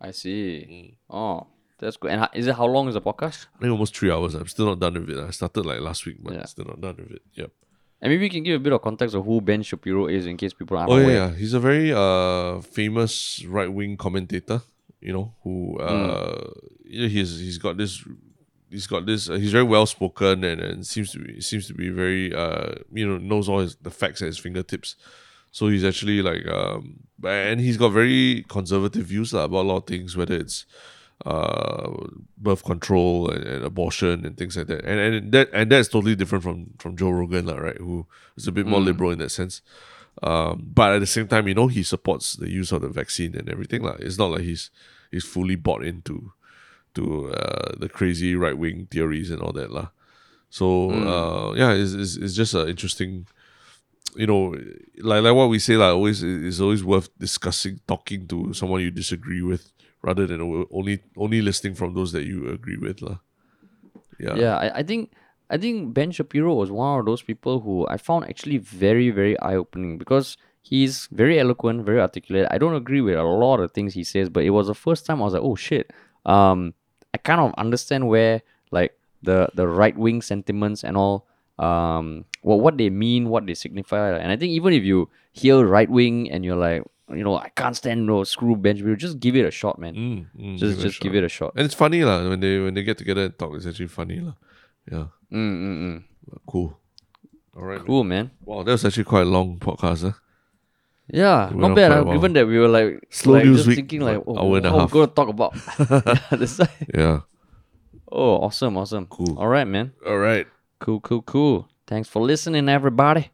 I see. Mm. Oh, that's good. And ho- is it how long is the podcast? I think almost three hours. I'm still not done with it. I started like last week, but Yeah. still not done with it. Yep. And maybe we can give a bit of context of who Ben Shapiro is in case people aren't Oh yeah, aware. yeah, he's a very uh famous right wing commentator. You know who uh you know, he's he's got this he's got this uh, he's very well spoken and, and seems to be seems to be very uh you know knows all his, the facts at his fingertips. So he's actually like um and he's got very conservative views lah, about a lot of things, whether it's uh birth control and, and abortion and things like that. And and that and that's totally different from from Joe Rogan, lah, right? Who is a bit more liberal in that sense. Um, but at the same time, you know, he supports the use of the vaccine and everything. Like it's not like he's he's fully bought into to uh, the crazy right wing theories and all that. lah. So uh, yeah, it's, it's, it's just an interesting you know, like like what we say, like always it's always worth discussing, talking to someone you disagree with, rather than only only listening from those that you agree with, lah. Yeah. Yeah, I, I think I think Ben Shapiro was one of those people who I found actually very, very eye opening because he's very eloquent, very articulate. I don't agree with a lot of things he says, but it was the first time I was like, oh shit. Um I kind of understand where like the the right wing sentiments and all um what what they mean, what they signify. And I think even if you hear right wing and you're like, you know, I can't stand no screw Ben Shapiro, just give it a shot, man. Mm, mm, just a just give it a shot. And it's funny lah when they when they get together and talk. It's actually funny lah. Yeah, Mm, mm, mm. cool. All right. man. Cool, man. Wow, that was actually quite a long podcast. Huh? Yeah, not bad. uh. Given that we were like, Slow like news just week, thinking like, like, oh, hour and a half. we're gonna talk about. yeah, this. Yeah. Oh, awesome, awesome. Cool. All right, man. All right. Cool, cool, cool. Thanks for listening, everybody.